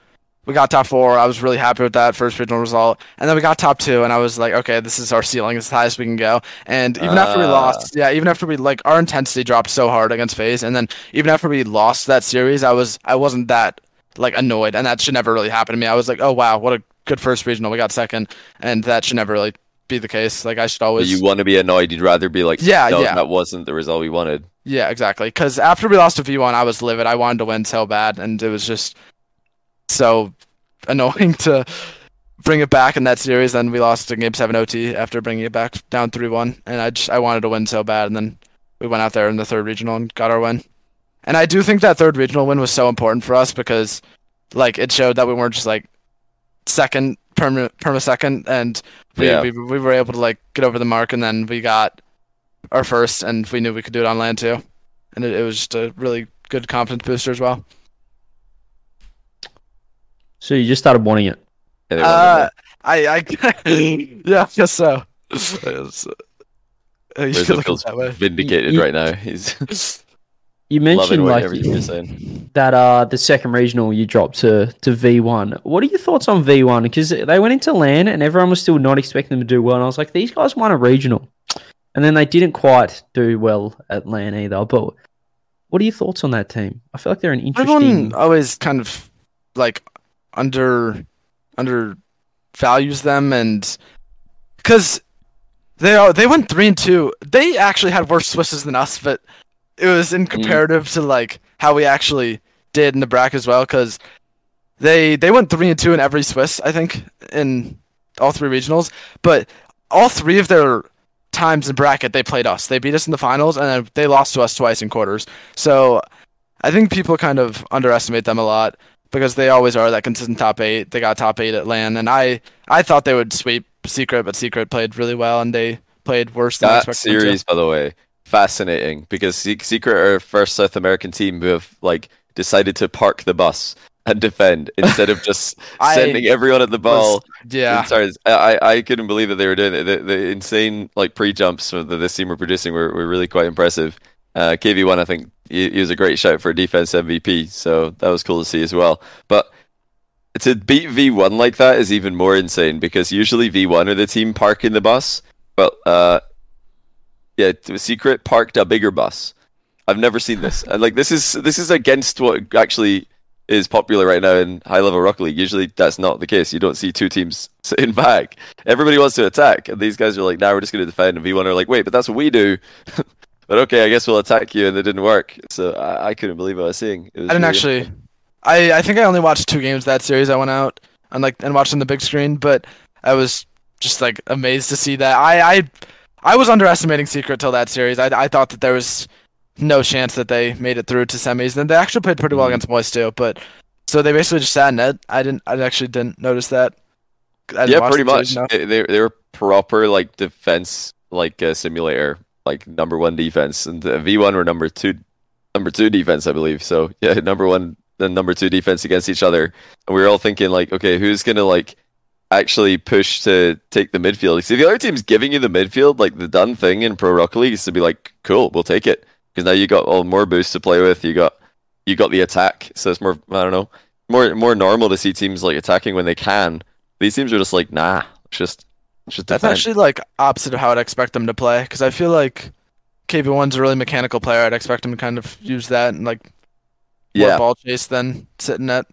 we got top 4. I was really happy with that first regional result. And then we got top 2 and I was like, okay, this is our ceiling. It's the highest we can go. And even after we Ah. lost, yeah, even after we like our intensity dropped so hard against FaZe and then even after we lost that series, I was I wasn't that like annoyed, and that should never really happen to me. I was like, oh wow, what a good first regional. We got second, and that should never really be the case. Like I should But always, you want to be annoyed. You'd rather be like, Yeah, no, yeah. that wasn't the result we wanted. yeah, exactly. Because after we lost to V1, I was livid. I wanted to win so bad, and it was just so annoying to bring it back in that series. Then we lost to Game Seven OT after bringing it back down three one, and I just I wanted to win so bad, and then we went out there in the third regional and got our win. And I do think that third regional win was so important for us because, like, it showed that we weren't just like second perma perma second, and we, Yeah. we we were able to like get over the mark, and then we got our first, and we knew we could do it on LAN too, and it, it was just a really good confidence booster as well. So you just started wanting it. Yeah, they Uh, I I yeah, I guess so. It's, uh, you Rizzo could look at it feels that way. vindicated You- right now. He's You mentioned what like everything you're saying. that uh the second regional you dropped to to V1. What are your thoughts on V1? Because they went into LAN and everyone was still not expecting them to do well. And I was like, these guys won a regional, and then they didn't quite do well at LAN either. But What are your thoughts on that team? I feel like they're an interesting. Everyone always kind of like under under values them and because they are they went three and two. They actually had worse Swisses than us, but it was in mm-hmm. comparative to like how we actually did in the bracket as well. Because they they went three and two in every Swiss, I think, in all three regionals. But all three of their times in bracket, they played us. They beat us in the finals, and they lost to us twice in quarters. So I think people kind of underestimate them a lot because they always are that consistent top eight. They got top eight at LAN, and I I thought they would sweep Secret, but Secret played really well, and they played worse than I That expected them to. series, by the way, fascinating because Secret are first South American team who have like decided to park the bus and defend instead of just I sending everyone at the ball. Was- yeah, Sorry, I, I I couldn't believe that they were doing it. The, the insane like pre jumps that this team were producing were, were really quite impressive. Uh, KV1, I think he, he was a great shout for a defense MVP, so that was cool to see as well. But to beat V1 like that is even more insane because usually V1 are the team parking the bus, but uh, yeah, Secret parked a bigger bus. I've never seen this, and like this is this is against what actually is popular right now in high level Rocket League. Usually that's not the case. You don't see two teams sitting back. Everybody wants to attack, and these guys are like, "Now we're just going to defend." And V1 are like, "Wait, but that's what we do." but okay, I guess we'll attack you, and it didn't work. So I, I couldn't believe what I was seeing. It was I didn't really- actually. I I think I only watched two games that series. I went out and like and watched on the big screen, but I was just like amazed to see that. I I I was underestimating Secret till that series. I I thought that there was no chance that they made it through to semis. And they actually played pretty well Mhm. against Moist too. But so they basically just sat in net. I didn't. I actually didn't notice that. Didn't yeah, pretty series much. They, they they were proper like defense like uh, simulator, like number one defense, and the V1 were number two, number two defense, I believe. So yeah, number one and number two defense against each other, and we were all thinking like, okay, who's gonna like actually push to take the midfield? See, the other team's giving you the midfield, like the done thing in Pro Rocket League is to be like, cool, we'll take it because now you got all more boosts to play with. You got you got the attack, so it's more I don't know, more more normal to see teams like attacking when they can. These teams are just like, nah, it's just That's actually like opposite of how I'd expect them to play because I feel like KV1's a really mechanical player. I'd expect him to kind of use that and like more yeah. ball chase than sitting in net.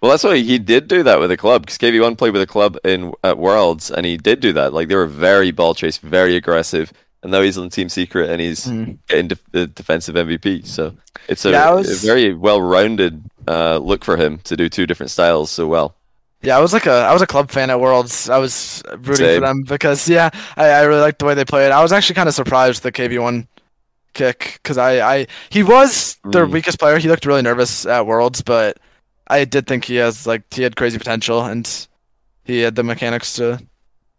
Well, that's why he did do that with the club because KV1 played with a club in at Worlds, and he did do that. Like they were very ball chase, very aggressive, and now he's on Team Secret and he's Mhm. getting def- the defensive MVP. So it's a, Yeah, was- a very well-rounded uh, look for him to do two different styles so well. Yeah, I was like a I was a club fan at Worlds. I was rooting Same. for them because yeah, I, I really liked the way they played. I was actually kind of surprised with the KV1 kick because I, I he was their Mm. weakest player. He looked really nervous at Worlds, but I did think he has like he had crazy potential and he had the mechanics to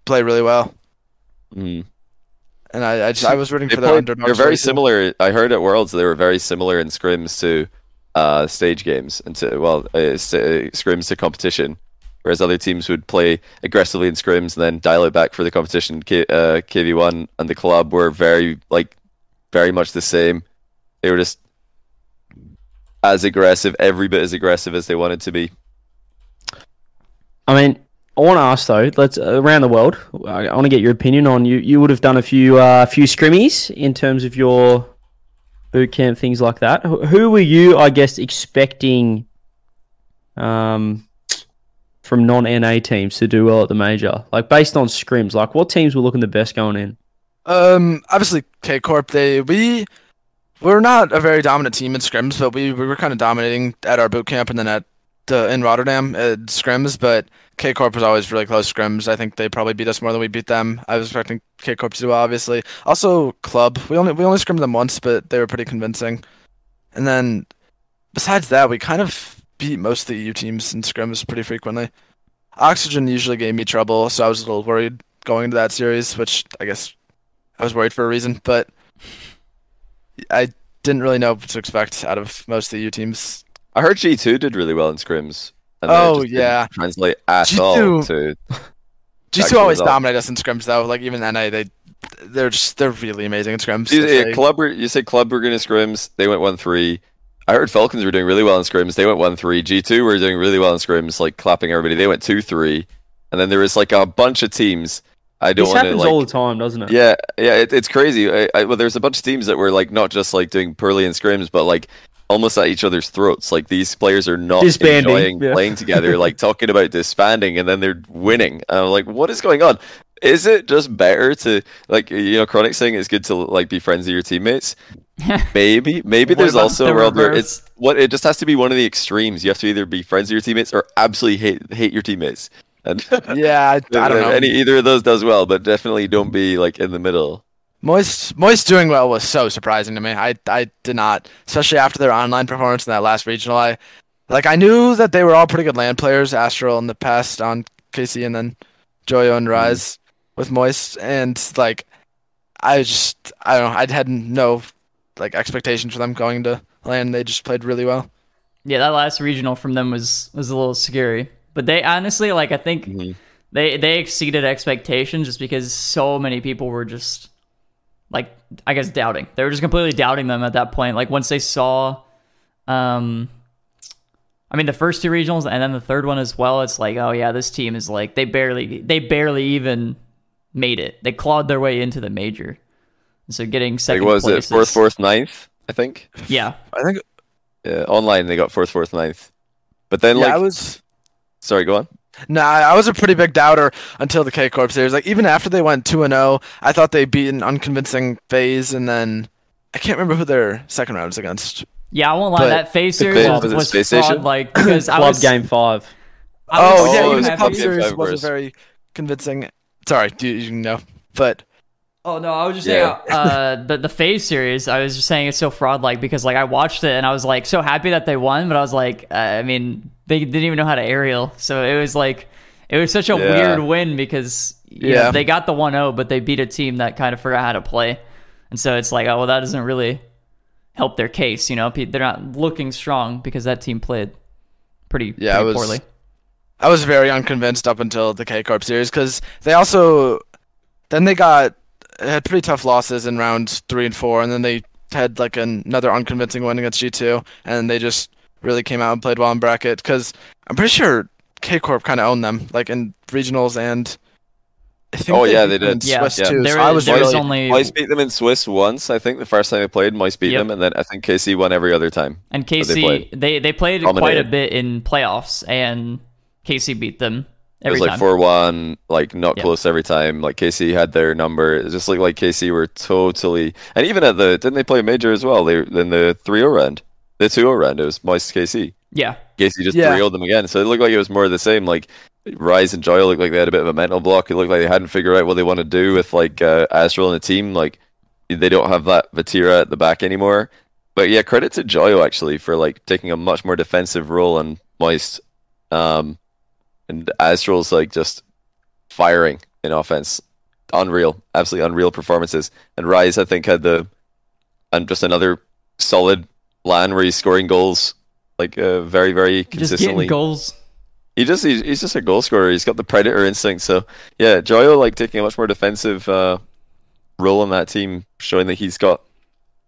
play really well. Mm. And I I, just, I was rooting They for their underdog. they're very similar. I heard at Worlds they were very similar in scrims to uh, stage games and to well uh, uh, scrims to competition. Whereas other teams would play aggressively in scrims and then dial it back for the competition. K- uh, KV1 and the club were very like very much the same. They were just as aggressive, every bit as aggressive as they wanted to be. I mean, I want to ask though. Let's uh, around the world. I, want to get your opinion on you. You would have done a few uh, few scrimmies in terms of your boot camp things like that. Who, who were you, I guess, expecting um, from non NA teams to do well at the major? Like based on scrims, like what teams were looking the best going in? Um, obviously K Corp. They we we're not a very dominant team in scrims, but we, we were kind of dominating at our boot camp and then at the in Rotterdam at scrims. But K Corp was always really close scrims. I think they probably beat us more than we beat them. I was expecting K Corp to do well, obviously. Also club. We only we only scrimmed them once, but they were pretty convincing. And then besides that, we kind of beat most of the EU teams in scrims pretty frequently. Oxygen usually gave me trouble, so I was a little worried going into that series, which I guess I was worried for a reason, but I didn't really know what to expect out of most of the EU teams. I heard G2 did really well in scrims. And Oh, just yeah. translate at G2 all to G2 always dominate us in scrims though. Like even NA, they they're just they're really amazing in scrims. You, yeah, they- club were, you say club were going to scrims. They went one three. I heard Falcons were doing really well in scrims. They went one three. G two were doing really well in scrims, like clapping everybody. They went two three. And then there was like a bunch of teams. I don't This want to happens like. all the time, doesn't it? Yeah, yeah, it, it's crazy. I, I, well, there's a bunch of teams that were like not just like doing poorly in scrims, but like almost at each other's throats. Like these players are not Disbanding, enjoying yeah. playing together, like talking about disbanding, and then they're winning. And I'm like, what is going on? Is it just better to like you know, Chronic saying it's good to like be friends with your teammates? Maybe, maybe there's also the a world where it's what it just has to be one of the extremes. You have to either be friends with your teammates or absolutely hate hate your teammates. And Yeah, I, I don't know. Any either of those does well, but definitely don't be like in the middle. Moist Moist doing well was so surprising to me. I I did not, especially after their online performance in that last regional. I like I knew that they were all pretty good LAN players, Astral in the past on KC and then Joyo and Rise mm-hmm. with Moist and like I just I don't know, I had no like expectations for them going to LAN. They just played really well. Yeah, that last regional from them was was a little scary. But they honestly like I think Mhm. they they exceeded expectations just because so many people were just like I guess doubting. They were just completely doubting them at that point. Like once they saw um I mean the first two regionals and then the third one as well, it's like, oh yeah, this team is like they barely they barely even made it. They clawed their way into the major. And so getting Like second what was it fourth, fourth, ninth? I think. Yeah. I think Yeah, online they got fourth, fourth, ninth. But then yeah, like, I was sorry, go on. Nah, I was a pretty big doubter until the K Corp series. Like even after they went two and zero, I thought they beat an unconvincing FaZe, and then I can't remember who their second round was against. Yeah, I won't lie. But that FaZe series was, was was fraud Station? like because I Club was game five. I was Oh so yeah, Oh, even the happy- club series five wasn't very convincing. Sorry, you, you know, but Oh no, I was just Yeah. saying uh, the the FaZe series. I was just saying it's so fraud like because like I watched it and I was like so happy that they won, but I was like, uh, I mean, they didn't even know how to aerial, so it was like it was such a Yeah. weird win because you know, Yeah. they got the 1-0, but they beat a team that kind of forgot how to play, and so it's like, oh well, that doesn't really help their case. You know, they're not looking strong because that team played pretty Yeah, pretty it was- poorly. I was very unconvinced up until the K Corp series because they also then they got had pretty tough losses in rounds three and four, and then they had like an, another unconvincing win against G two, and they just really came out and played well in bracket because I'm pretty sure K Corp kind of owned them like in regionals and. I think Oh, yeah, they did. Yeah, Swiss yeah. too. There so I was there is really only Mice beat them in Swiss once, I think, the first time they played. Mice beat Yep. them, and then I think KC won every other time. And they played. they they, played quite a bit in playoffs, and KC beat them It was like four one, like not Yeah. close every time. Like KC had their number. It just looked like KC were totally, and even at the didn't they play major as well? They in the 3-0 round, the 2-0 round. It was Moist KC. yeah, KC just Yeah. 3 them again. So it looked like it was more of the same. Like Rise and Joy looked like they had a bit of a mental block. It looked like they hadn't figured out what they want to do with like uh, Astral and the team. Like they don't have that Vatira at the back anymore. But yeah, credit to Joyo actually for like taking a much more defensive role on Moist. Um, and Astral's like just firing in offense. Unreal, absolutely unreal performances. And Rise, I think, had the and just another solid line where he's scoring goals like uh, very, very consistently. getting goals. He just he's, he's just a goal scorer. He's got the predator instinct. So yeah, Joyo like taking a much more defensive uh, role on that team, showing that he's got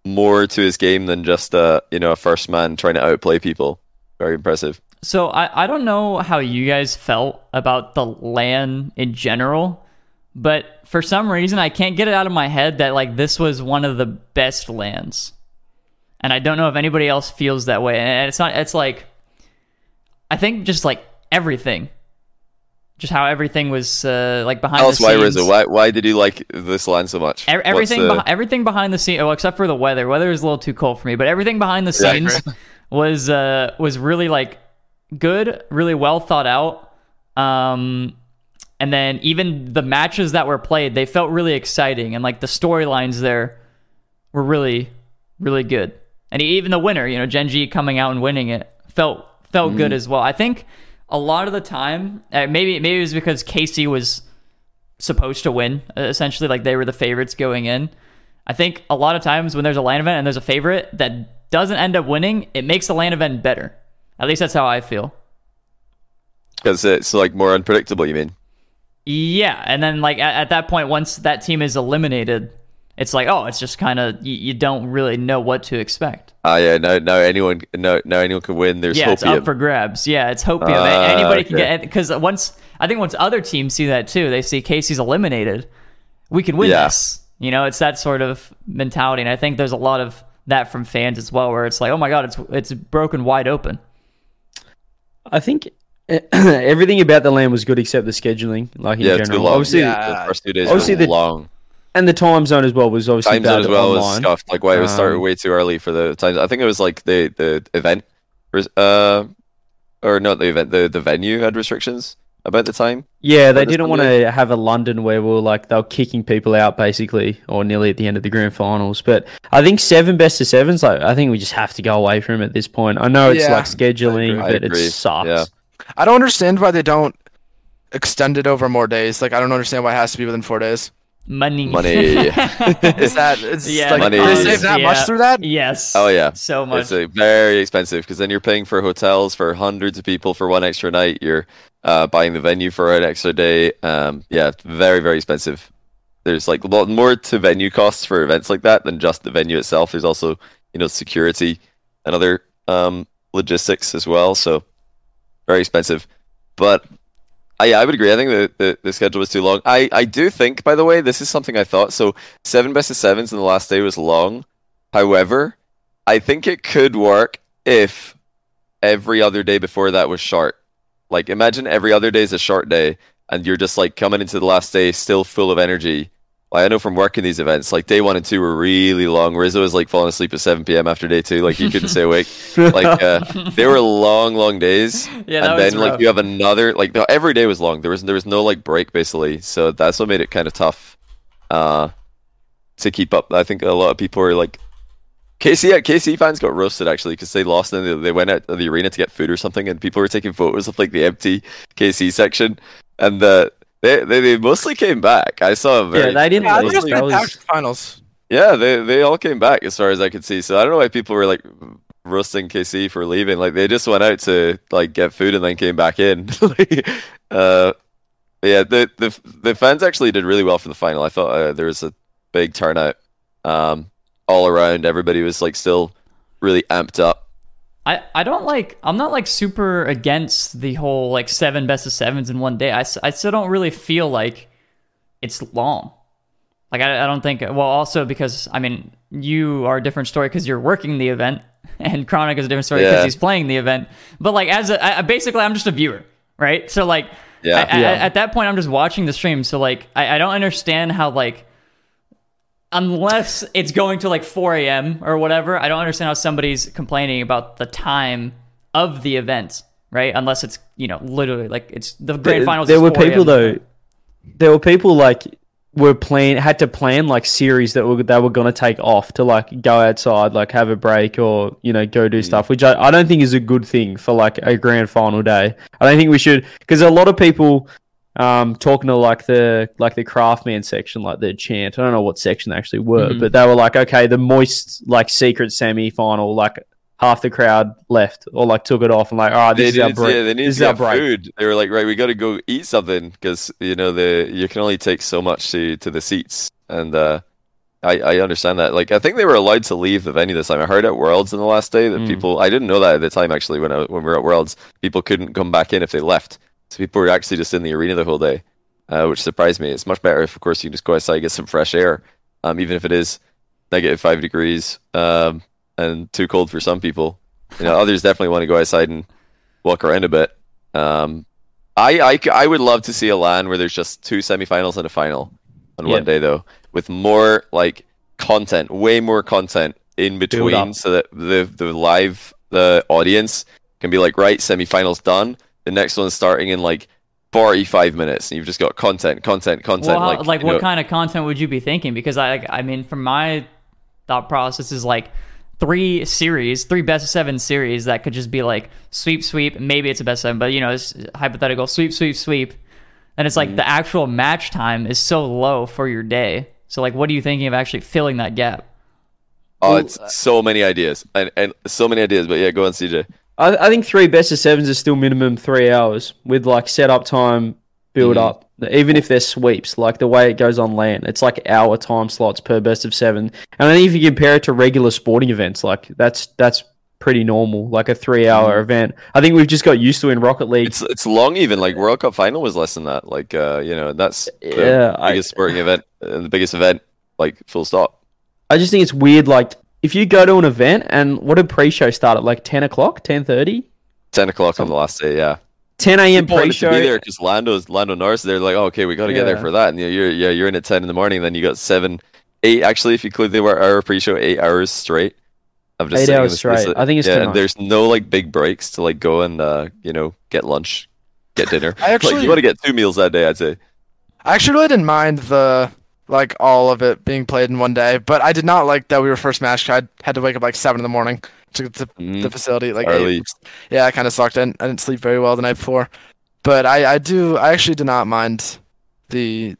more to his game than just uh, you know a first man trying to outplay people. Very impressive. So I I don't know how you guys felt about the LAN in general, but for some reason I can't get it out of my head that like this was one of the best LANs, and I don't know if anybody else feels that way. And it's not. It's like I think just like everything. Just how everything was uh, like behind Tell the us why, scenes. Rizzo. Why why did you like this LAN so much? What's everything, the- beh- everything behind the scene, well, except for the weather. Weather is a little too cold for me, but everything behind the Yeah, scenes was uh, was really like good, really well thought out. Um, and then even the matches that were played, they felt really exciting, and like the storylines there were really, really good. And even the winner, you know, Gen G coming out and winning it, felt felt good as well. I think a lot of the time, uh, maybe maybe it was because KC was supposed to win. uh, Essentially, like they were the favorites going in. I think a lot of times when there's a LAN event and there's a favorite that doesn't end up winning, it makes the LAN event better. At least that's how I feel. because it's like more unpredictable. You mean? Yeah, and then like at, at that point, once that team is eliminated, it's like oh, it's just kind of you, you don't really know what to expect. Ah, yeah. No, no. Anyone, no, no. Anyone can win. There's yeah, it's up for grabs. Yeah, it's hopium. A- Ah, Anybody can get because once I think once other teams see that too, they see KC's eliminated, we can win Yeah. this. You know, it's that sort of mentality, and I think there's a lot of that from fans as well, where it's like, oh my god, it's it's broken wide open. I think everything about the LAN was good except the scheduling, like in Yeah, general. long. Obviously, Yeah. the first two days obviously were the- long. and the time zone as well was obviously Time zone as well was scuffed. Like why it was started Um, way too early for the time. I think it was like the the event, uh, or not the event. The the venue had restrictions about the time. Yeah, they didn't want to have a London where we were like they were kicking people out basically, or nearly at the end of the grand finals. But I think seven best of sevens, like I think we just have to go away from it at this point. I know it's Yeah, like scheduling, I agree. but it sucks. yeah. I don't understand why they don't extend it over more days. Like I don't understand why it has to be within four days. Money. Money. Is that it's Yeah, like Money. they save that yeah. much through that? Yes. Oh, yeah. So much. It's very expensive because then you're paying for hotels for hundreds of people for one extra night. You're uh, buying the venue for an extra day. Um, yeah, very very expensive. There's like a lot more to venue costs for events like that than just the venue itself. There's also you know security and other um, logistics as well. So very expensive. But Uh, yeah, I would agree. I think the, the, the schedule was too long. I, I do think, by the way, this is something I thought. So seven best of sevens in the last day was long. However, I think it could work if every other day before that was short. Like imagine every other day is a short day and you're just like coming into the last day still full of energy. Like, I know from working these events, like day one and two were really long. Rizzo was like falling asleep at 7 p.m. after day two. Like he couldn't stay awake. Like uh, they were long, long days yeah, that and then like you have another like no, every day was long. There was there was no like break basically, so that's what made it kind of tough uh, to keep up. I think a lot of people were like KC yeah, KC fans got roasted actually because they lost and they, they went out to the arena to get food or something, and people were taking photos of like the empty KC section, and uh, they, they they mostly came back. I saw a very Yeah, they didn't Yeah, I leave. think it's was- finals. yeah, they they all came back as far as I could see. So I don't know why people were like roasting KC for leaving. Like they just went out to like get food and then came back in. Uh, yeah, the the the fans actually did really well for the final. I thought uh, there was a big turnout um, all around. Everybody was like still really amped up. I, I don't like I'm not like super against the whole like seven best of sevens in one day. I, I still don't really feel like it's long. Like I, I don't think well also because I mean you are a different story because you're working the event and Chronic is a different story because Yeah. he's playing the event. But like as a I, basically I'm just a viewer, right? So like Yeah. I- I- Yeah. at that point I'm just watching the stream. So like I, I don't understand how like unless it's going to like 4 a.m. or whatever, I don't understand how somebody's complaining about the time of the event, right? Unless it's you know literally like it's the grand final. There- finals. There is were 4 people though. There were people like were plan had to plan like series that were they were gonna take off to like go outside, like have a break or you know go do mm. stuff, which I, I don't think is a good thing for like a grand final day. I don't think we should because a lot of people um talking to like the like the craftman section, like the chant. I don't know what section they actually were, Mhm. but they were like, okay, the moist like secret semi final, like half the crowd left or like took it off and like, all right, They this is our break. yeah, they needed this to is our break. food. They were like, right, we got to go eat something because you know the you can only take so much to to the seats, and uh, I I understand that. Like, I think they were allowed to leave the venue this time. I heard at Worlds in the last day that Mm. people I didn't know that at the time actually when I, when we were at Worlds, people couldn't come back in if they left. So people were actually just in the arena the whole day, uh, which surprised me. It's much better if, of course, you can just go outside and get some fresh air, um, even if it is negative five degrees um, and too cold for some people. You know, others definitely want to go outside and walk around a bit. Um, I, I, I would love to see a LAN where there's just two semifinals and a final on Yeah. one day, though, with more like content, way more content in between, so that the the live the audience can be like, right, semifinals done. The next one's starting in like 45 minutes, and you've just got content, content, content. Well, how- like, like, what know- kind of content would you be thinking? Because I, I mean, from my thought process is like three series, three best of seven series that could just be like sweep, sweep. Maybe it's a best of seven, but you know, it's hypothetical sweep, sweep, sweep. And it's like Mm-hmm. the actual match time is so low for your day. So like, what are you thinking of actually filling that gap? Oh, Well, it's so many ideas and, and so many ideas. But yeah, go on, CJ. I, I think three best of sevens is still minimum three hours with like setup time, build Mhm. up. Even if they're sweeps, like the way it goes on LAN, it's like hour time slots per best of seven. And I think if you compare it to regular sporting events, like that's that's pretty normal, like a three hour event. I think we've just got used to in Rocket League. It's it's long even. Like World Cup final was less than that. Like uh, you know, that's the Yeah, I- biggest sporting event and the biggest event. Like full stop. I just think it's weird, like if you go to an event and what did pre-show start at like ten o'clock, ten thirty? Ten o'clock on the last day. Yeah. 10 a.m. People wanted to pre-show. be there because Lando's Lando Norris. They're like, oh, okay, we got to get there for that. And you know, you're yeah, you're in at ten in the morning. Then you got seven, eight. Actually, if you include the hour pre-show, eight hours straight. of just Eight sitting hours the space. straight. I think it's yeah. And there's no like big breaks to like go and uh, you know get lunch, get dinner. I like actually- you want to get two meals that day, I'd say. I actually really didn't mind the like all of it being played in one day, but I did not like that we were first match. I had to wake up like seven in the morning to get to Mhm. the facility like Early. eight. Yeah, I kind of sucked. I didn't, I didn't sleep very well the night before, but I I do I actually did not mind the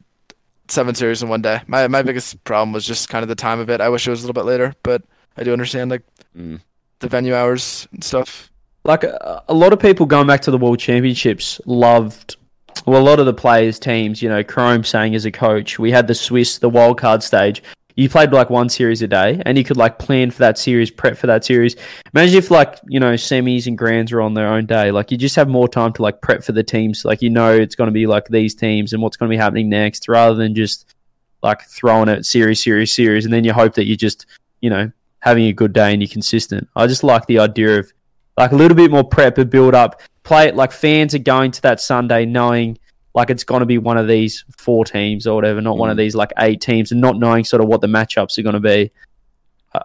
seven series in one day. My my biggest problem was just kind of the time of it. I wish it was a little bit later, but I do understand like Mm. the venue hours and stuff. like a, a lot of people going back to the World Championships loved. Well, a lot of the players' teams, you know, Chrome saying as a coach, we had the Swiss, the wild card stage. You played like one series a day, and you could like plan for that series, prep for that series. Imagine if like you know semis and grands were on their own day. Like you just have more time to like prep for the teams. Like you know it's going to be like these teams and what's going to be happening next, rather than just like throwing it series, series, series, and then you hope that you just you know having a good day and you're consistent. I just like the idea of like a little bit more prep and build up. Play it like fans are going to that Sunday knowing like it's going to be one of these four teams or whatever, not one of Mm. these like eight teams, and not knowing sort of what the matchups are going to be.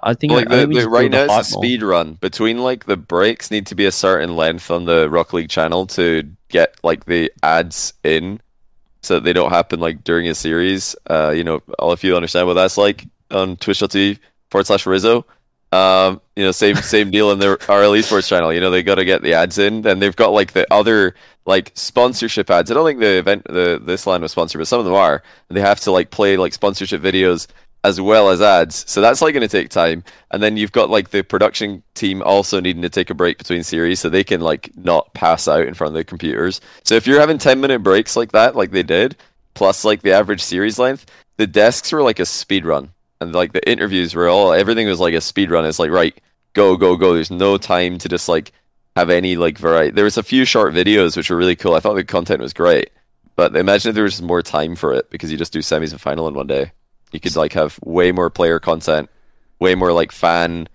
I, think like the, the, right now it's a more. speed run between like the breaks need to be a certain length on the Rocket League channel to get like the ads in so that they don't happen like during a series uh you know all of you understand what that's like on twitch.tv forward slash rizzo um you know same same deal in their RL esports channel you know they got to get the ads in and they've got like the other like sponsorship ads i don't think the event the this LAN was sponsored but some of them are and they have to like play like sponsorship videos as well as ads. So that's like going to take time. And then you've got like the production team also needing to take a break between series so they can like not pass out in front of the computers. So if you're having 10 minute breaks like that, like they did, plus like the average series length, the desks were like a speed run. And like the interviews were all, everything was like a speed run. It's like, right, go, go, go. There's no time to just like have any like variety. There was a few short videos which were really cool. I thought the content was great. But imagine if there was just more time for it because you just do semis and final in one day. You could like have way more player content, way more like fan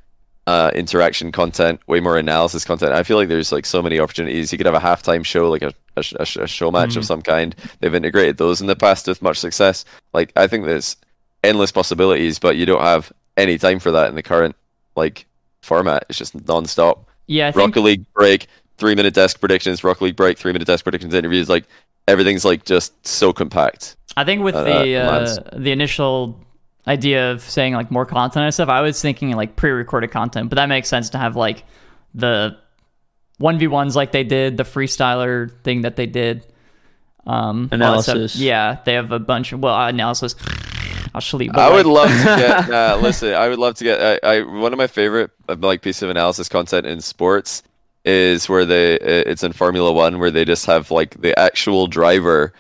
uh, interaction content, way more analysis content. I feel like there's like so many opportunities. You could have a halftime show, like a, a, sh- a, sh- a show match of some kind. They've integrated those in the past with much success. Like I think there's endless possibilities, but you don't have any time for that in the current like format. It's just non-stop. Yeah, I think Rocket League break, three minute desk predictions. Rocket League break, three minute desk predictions. Interviews. Like everything's like just so compact. I think with Uh, the uh, the initial idea of saying like more content and stuff, I was thinking like pre-recorded content, but that makes sense to have like the one v ones like they did, the freestyler thing that they did. Um, all stuff. Analysis. Yeah, they have a bunch of well uh, analysis. Actually, but I would love to get. Nah, listen, I would love to get. I, I one of my favorite uh, like piece of analysis content in sports is where they uh, it's in Formula One where they just have like the actual driver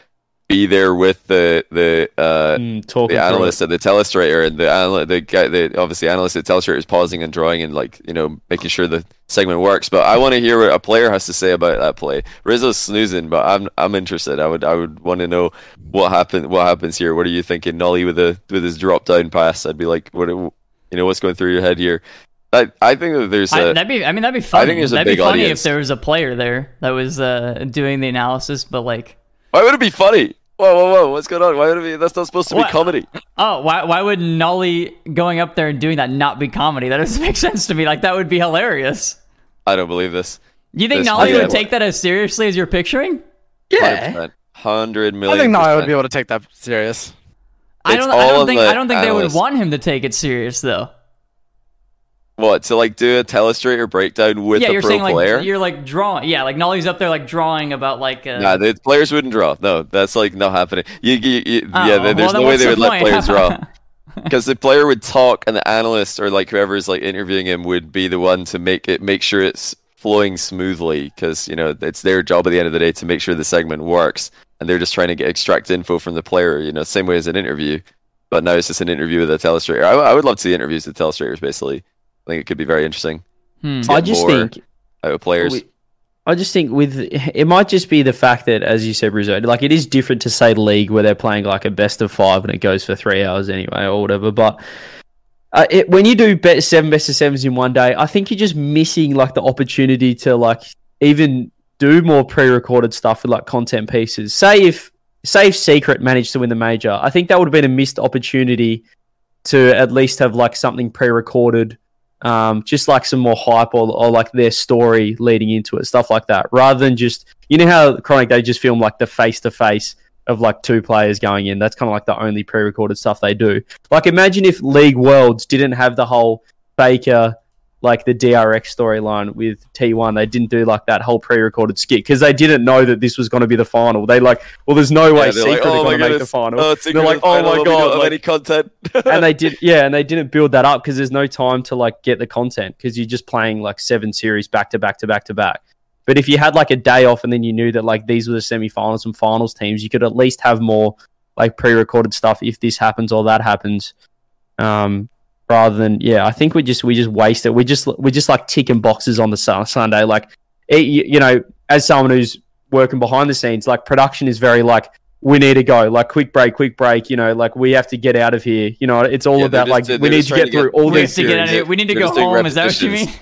be there with the the uh, Mm, the through analyst at the telestrator and the anal- the guy the obviously analyst at telestrator is pausing and drawing and like you know making sure the segment works. But i want to hear what a player has to say about that play. Rizzo's snoozing but i'm i'm interested. I would i would want to know what happened what happens here. What are you thinking? Nolly with a with his drop down pass. I'd be like what you know what's going through your head here? I i think that there's I, a that'd be. I mean, that'd be funny. think there's a that'd big be funny audience. if there was a player there that was uh, doing the analysis, but like, why would it be funny whoa whoa whoa what's going on why would it be that's not supposed to be comedy oh, why why would Nolly going up there and doing that not be comedy? That doesn't make sense to me. Like that would be hilarious. i don't believe this You think This- Nolly would take that as seriously as you're picturing? Yeah. 100%. 100 I think now I would be able to take that serious. I don't. I don't think. I don't think they would want him to take it serious though. What to like do a telestrator breakdown with yeah, a you're pro saying like player? you're like drawing. Yeah, like Nolly's up there like drawing about like. Uh, Nah, the players wouldn't draw. No, that's like not happening. You, you, you- oh, yeah, there- there's no way they the would let players draw because the player would talk and the analyst or like whoever's like interviewing him would be the one to make it make sure it's flowing smoothly because you know it's their job at the end of the day to make sure the segment works and they're just trying to get extract info from the player. You know, same way as an interview, but now it's just an interview with a telestrator. I, I would love to see interviews with telestrators. Basically, I think it could be very interesting. Hmm. I just think out players. we- I just think with it might just be the fact that, as you said, Rizzo, like it is different to say league where they're playing like a best of five and it goes for three hours anyway or whatever. But uh, it, when you do bet seven best of sevens in one day, I think you're just missing like the opportunity to like even do more pre-recorded stuff with like content pieces. Say if say if Secret managed to win the major, I think that would have been a missed opportunity to at least have like something pre-recorded, um, just like some more hype or, or like their story leading into it, stuff like that, rather than just you know how Chronic they just film like the face to face of like two players going in. That's kind of like the only pre-recorded stuff they do. Like imagine if League Worlds didn't have the whole Faker like the DRX storyline with T1. They didn't do like that whole pre-recorded skit because they didn't know that this was going to be the final. They like, well, there's no way Yeah, Secret like, oh are going to make the final. Oh, they're like, oh my god, like- any content. and they did, yeah, and they didn't build that up because there's no time to like get the content because you're just playing like seven series back to back to back to back. But if you had like a day off and then you knew that like these were the semifinals and finals teams, you could at least have more like pre-recorded stuff if this happens or that happens. Um, rather than yeah, I think we just we just waste it. We just we just like ticking boxes on the Sun- Sunday. Like it, you, you know, as someone who's working behind the scenes, like production is very like we need to go, like quick break, quick break. You know, like we have to get out of here. You know, it's all Yeah, about like just- they're we need to get to through get- all we have these to get out of here. We need to They're go home. Is that what you mean?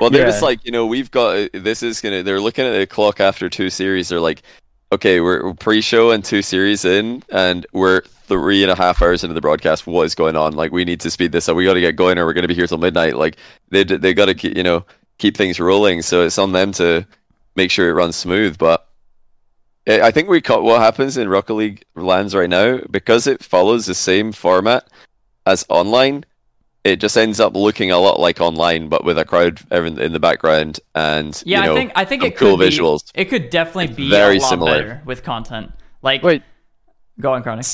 Well, they're just like, you know, we've got this is gonna. They're looking at the clock after two series. They're like, okay, we're, we're pre-show and two series in, and we're three and a half hours into the broadcast. What is going on? Like, we need to speed this up. We got to get going, or we're going to be here till midnight. Like, they they got to keep, you know keep things rolling. So it's on them to make sure it runs smooth. But I I think we caught what happens in Rocket League LANs right now because it follows the same format as online it just ends up looking a lot like online, but with a crowd in in the background and Yeah, you know, I think I think it cool could be, visuals. It could definitely be very a lot similar. better with content. Like, Wait. go on, Chronic.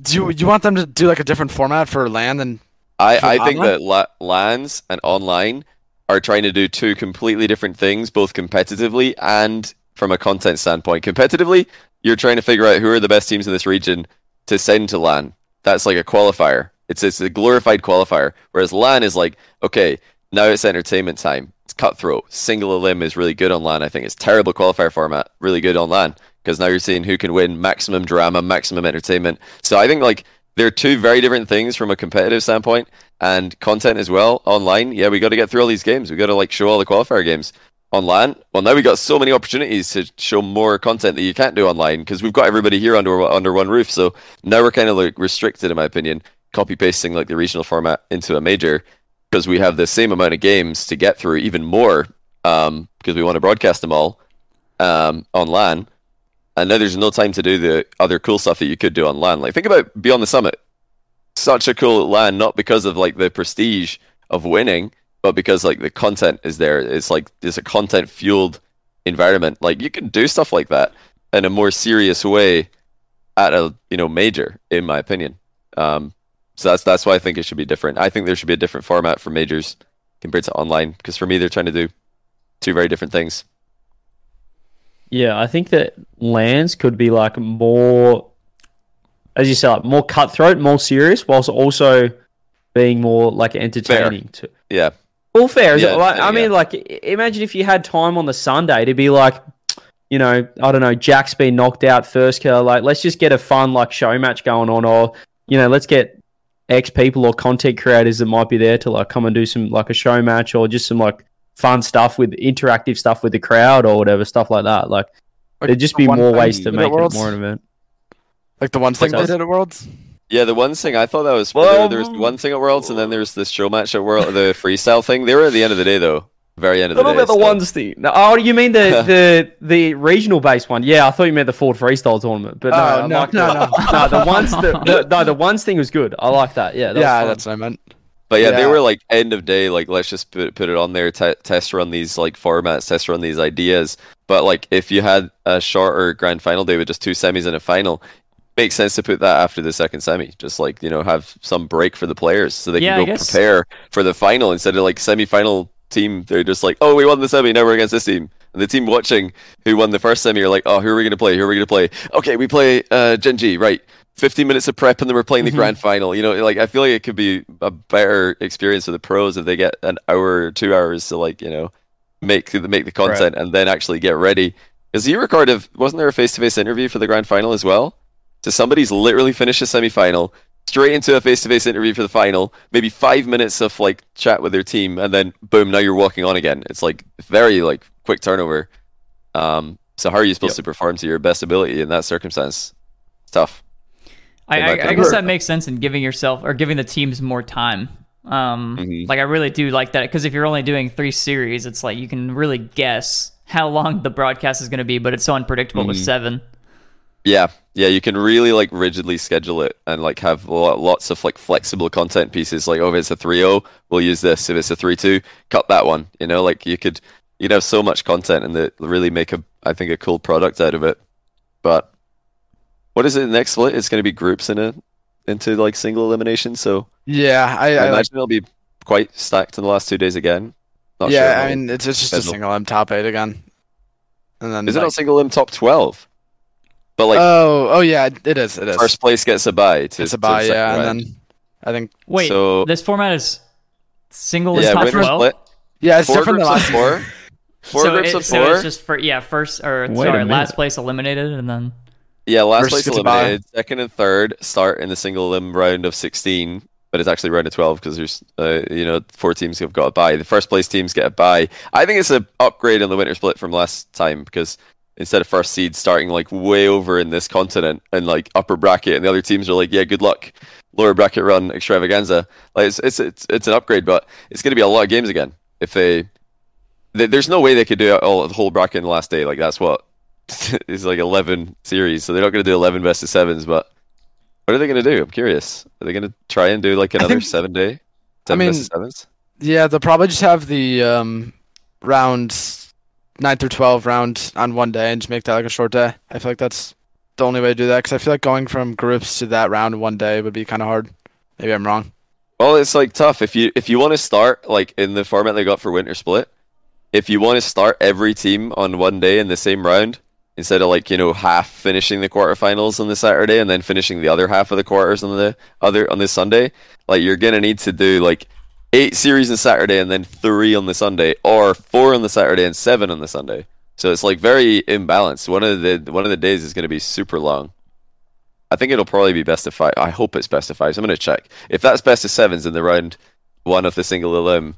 Do you you want them to do like a different format for LAN and I, I think that la- LANs and online are trying to do two completely different things, both competitively and from a content standpoint. Competitively, you're trying to figure out who are the best teams in this region to send to LAN. That's like a qualifier. It's it's a glorified qualifier. Whereas LAN is like, okay, now it's entertainment time. It's cutthroat. Single elim is really good on LAN. I think it's terrible qualifier format, really good on LAN because now you're seeing who can win maximum drama, maximum entertainment. So I think like they're two very different things from a competitive standpoint and content as well online. Yeah, we got to get through all these games. We got to like show all the qualifier games online. Well, now we got so many opportunities to show more content that you can't do online because we've got everybody here under under one roof. So now we're kind of like restricted, in my opinion, copy pasting like the regional format into a major because we have the same amount of games to get through, even more um, because we want to broadcast them all um, on LAN. And now there's no time to do the other cool stuff that you could do on LAN. Like think about Beyond the Summit. Such a cool LAN, not because of like the prestige of winning, but because like the content is there. It's like it's a content fueled environment. Like you can do stuff like that in a more serious way at a you know major, in my opinion. Um, so that's that's why I think it should be different. I think there should be a different format for majors compared to online because for me they're trying to do two very different things. Yeah, I think that LANs could be like more, as you say, like more cutthroat, more serious, whilst also being more like entertaining. To Yeah, all fair. Is Yeah, it? Like, I mean, like imagine if you had time on the Sunday to be like, you know, I don't know, Jack's been knocked out first kill. Like, let's just get a fun like show match going on, or you know, let's get X people or content creators that might be there to like come and do some like a show match or just some like fun stuff with interactive stuff with the crowd or whatever stuff like that. Like, Like there'd just the be more thing ways to make it Worlds? more an event. like the one thing they What's did at Worlds? Yeah, the one thing I thought that was Well, there, there was one thing at Worlds, and then there's this show match at World, the freestyle thing. They were at the end of the day, though, very end of the What day. about the so- ones thing? No, oh, you mean the the the regional based one? Yeah, I thought you meant the Ford freestyle tournament. But no, Oh, I no, no, no. no, the ones the, the no the ones thing was good. I like that. Yeah, that yeah, that's what I meant. But yeah, they were like end of day, like let's just put put it on there, te- test run these like formats, test run these ideas. But like if you had a shorter grand final day with just two semis and a final, makes sense to put that after the second semi. Just like you know have some break for the players so they Yeah, can go prepare for the final instead of like semi final team. They're just like, oh, we won the semi, now we're against this team. And the team watching who won the first semi are like, oh, who are we gonna play? Who are we gonna play? Okay, we play uh, Gen G, right? 15 minutes of prep and then we're playing the Mhm. grand final. You know, like I feel like it could be a better experience for the pros if they get an hour or two hours to like, you know, make the make the content and then actually get ready. Because you recorded, wasn't there a face to face interview for the grand final as well? So somebody's literally finished a semi final, straight into a face-to-face interview for the final, maybe five minutes of like chat with their team, and then boom, now you're walking on again. It's like very like quick turnover. Um, so how are you supposed Yep. to perform to your best ability in that circumstance? It's tough. I, I, I guess that makes sense in giving yourself or giving the teams more time. Um, Mhm. Like I really do like that because if you're only doing three series, it's like you can really guess how long the broadcast is going to be, but it's so unpredictable with Mhm. seven. Yeah, yeah, you can really like rigidly schedule it and like have lots of like flexible content pieces. Like, oh, if it's a 3-0, we'll use this. If it's a 3-2, cut that one. You know, like you could you'd have so much content and that really make a I think a cool product out of it. But what is it next split? It's going to be groups in it into like single elimination. So Yeah, I, I, I like, imagine it'll be quite stacked in the last two days again. Not yeah. how- I mean, it's, it's just a single elim top eight again. And then is it like, not single in top 12? But like oh, oh yeah, it is. It is. first place gets a bye. To, it's a to the buy, yeah, and then I think Wait, So- this format is single is yeah, top winner twelve. split. yeah, it's four different groups than of last four. Four so groups it- of so it's just for yeah, first or Wait sorry, last place eliminated, and then yeah, last place eliminated. Second and third start in the single elim round of 16, but it's actually round of 12 because there's uh, you know four teams have got a bye. The first place teams get a bye. I think it's an upgrade on the winter split from last time because instead of first seed starting like way over in this continent and like upper bracket, and the other teams are like, yeah, good luck, lower bracket run extravaganza. Like it's it's it's, it's an upgrade, but it's going to be a lot of games again if they. th- There's no way they could do it all the whole bracket in the last day. Like that's what is like 11 series, so they're not going to do 11 best of sevens. But what are they going to do? I'm curious. Are they going to try and do like another think- seven day? I mean, best of sevens. Yeah, they'll probably just have the um, rounds nine through twelve round on one day and just make that like a short day. I feel like that's the only way to do that because I feel like going from groups to that round in one day would be kind of hard. Maybe I'm wrong. Well, it's like tough if you if you want to start like in the format they got for winter split. If you want to start every team on one day in the same round instead of like you know half finishing the quarterfinals on the Saturday and then finishing the other half of the quarters on the other on the Sunday, like you're gonna need to do like eight series on Saturday and then three on the Sunday, or four on the Saturday and seven on the Sunday. So it's like very imbalanced. One of the one of the days is to be super long. I think it'll probably be best of five. I hope it's best of five. So I'm to check. If that's best of sevens in the round one of the single elim,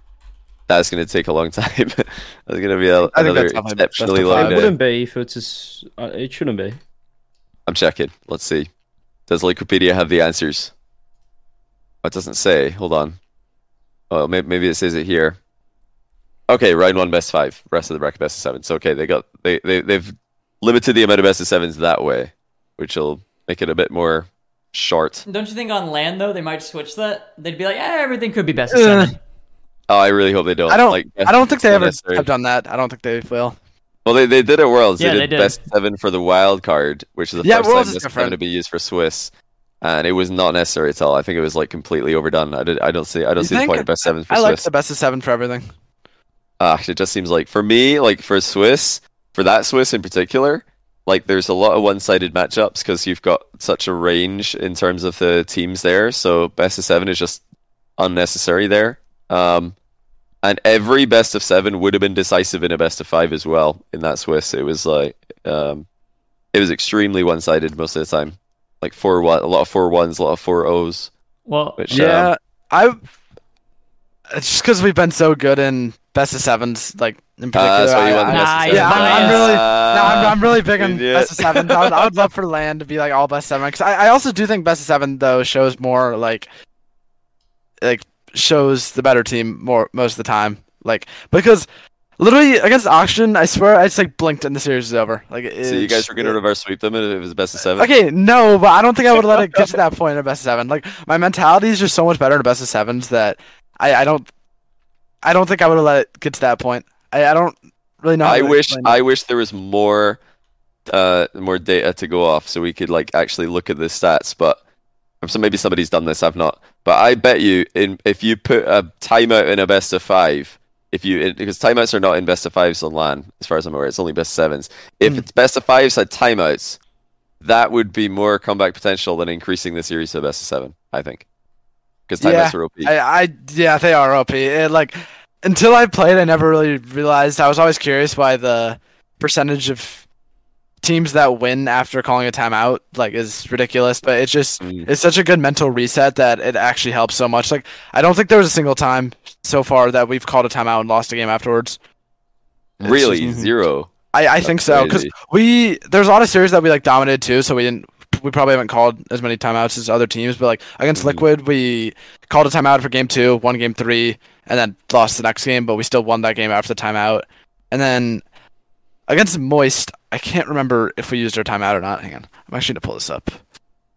that's going to take a long time. that's going to be a, I think another that's definitely best exceptionally of long five. It wouldn't be if it's a s uh, it shouldn't be. I'm checking. Let's see. Does Wikipedia have the answers? Oh, it doesn't say. Hold on. Oh, maybe, maybe it says it here. Okay, round one, best five. Rest of the bracket, best of seven. So okay, they got they they they've limited the amount of best of sevens that way, which will make it a bit more short. don't you think on LAN though they might switch that? They'd be like, yeah, everything could be best of seven. Oh, I really hope they don't. I don't. Like, I don't think they ever necessary. have done that. I don't think they will. Well, they, they did at Worlds. Yeah, they, they did did. best seven for the wild card, which is the Yeah, first Worlds time this is to be used for Swiss, and it was not necessary at all. I think it was like completely overdone. I did. I don't see. I don't You see the point of best seven for Swiss. I like the best of seven for everything. Ah, it just seems like for me, like for Swiss, for that Swiss in particular, like there's a lot of one-sided matchups because you've got such a range in terms of the teams there. So best of seven is just unnecessary there. Um, and every best of seven would have been decisive in a best of five as well in that Swiss. It was like, um, it was extremely one-sided most of the time. Like four one, a lot of four ones, a lot of four O's. Well, Which Yeah, um, I. It's just because we've been so good in best of sevens, like in particular. uh, that's why you I- want the I- best Nah, of yeah, seven. I'm- I'm really- No, I'm, Ah. I'm really big on Idiot. best of sevens. I would, I would love for LAN to be like all best of seven because I, I also do think best of seven though shows more like like shows the better team more most of the time. Like because literally against Auction, I swear I just like blinked and the series is over. Like So you guys were to reverse sweep them if it was best of seven? Okay, no, but I don't think I would let it get to that point in a best of seven. Like my mentality is just so much better in a best of sevens that I, I don't I don't think I would have let it get to that point. I, I don't really know. I wish it. I wish there was more uh more data to go off so we could like actually look at the stats but so maybe somebody's done this I've not but I bet you in if you put a timeout in a best of 5 if you it- because timeouts are not in best of 5s on LAN as far as I'm aware it's only best of 7s if Hmm. it's best of 5s had timeouts that would be more comeback potential than increasing the series to best of 7 I think because timeouts Yeah, are OP I, I yeah, they are OP. It, like until I played, I never really realized. I was always curious why the percentage of teams that win after calling a timeout like is ridiculous. But it's just Mm. it's such a good mental reset that it actually helps so much. Like I don't think there was a single time so far that we've called a timeout and lost a game afterwards. It's Really, just- zero. I, I think so because we there's a lot of series that we like dominated too, so we didn't we probably haven't called as many timeouts as other teams, but like against Mhm. Liquid, we called a timeout for game two, won game three, and then lost the next game, but we still won that game after the timeout. And then against Moist, I can't remember if we used our timeout or not. Hang on, I'm actually gonna pull this up.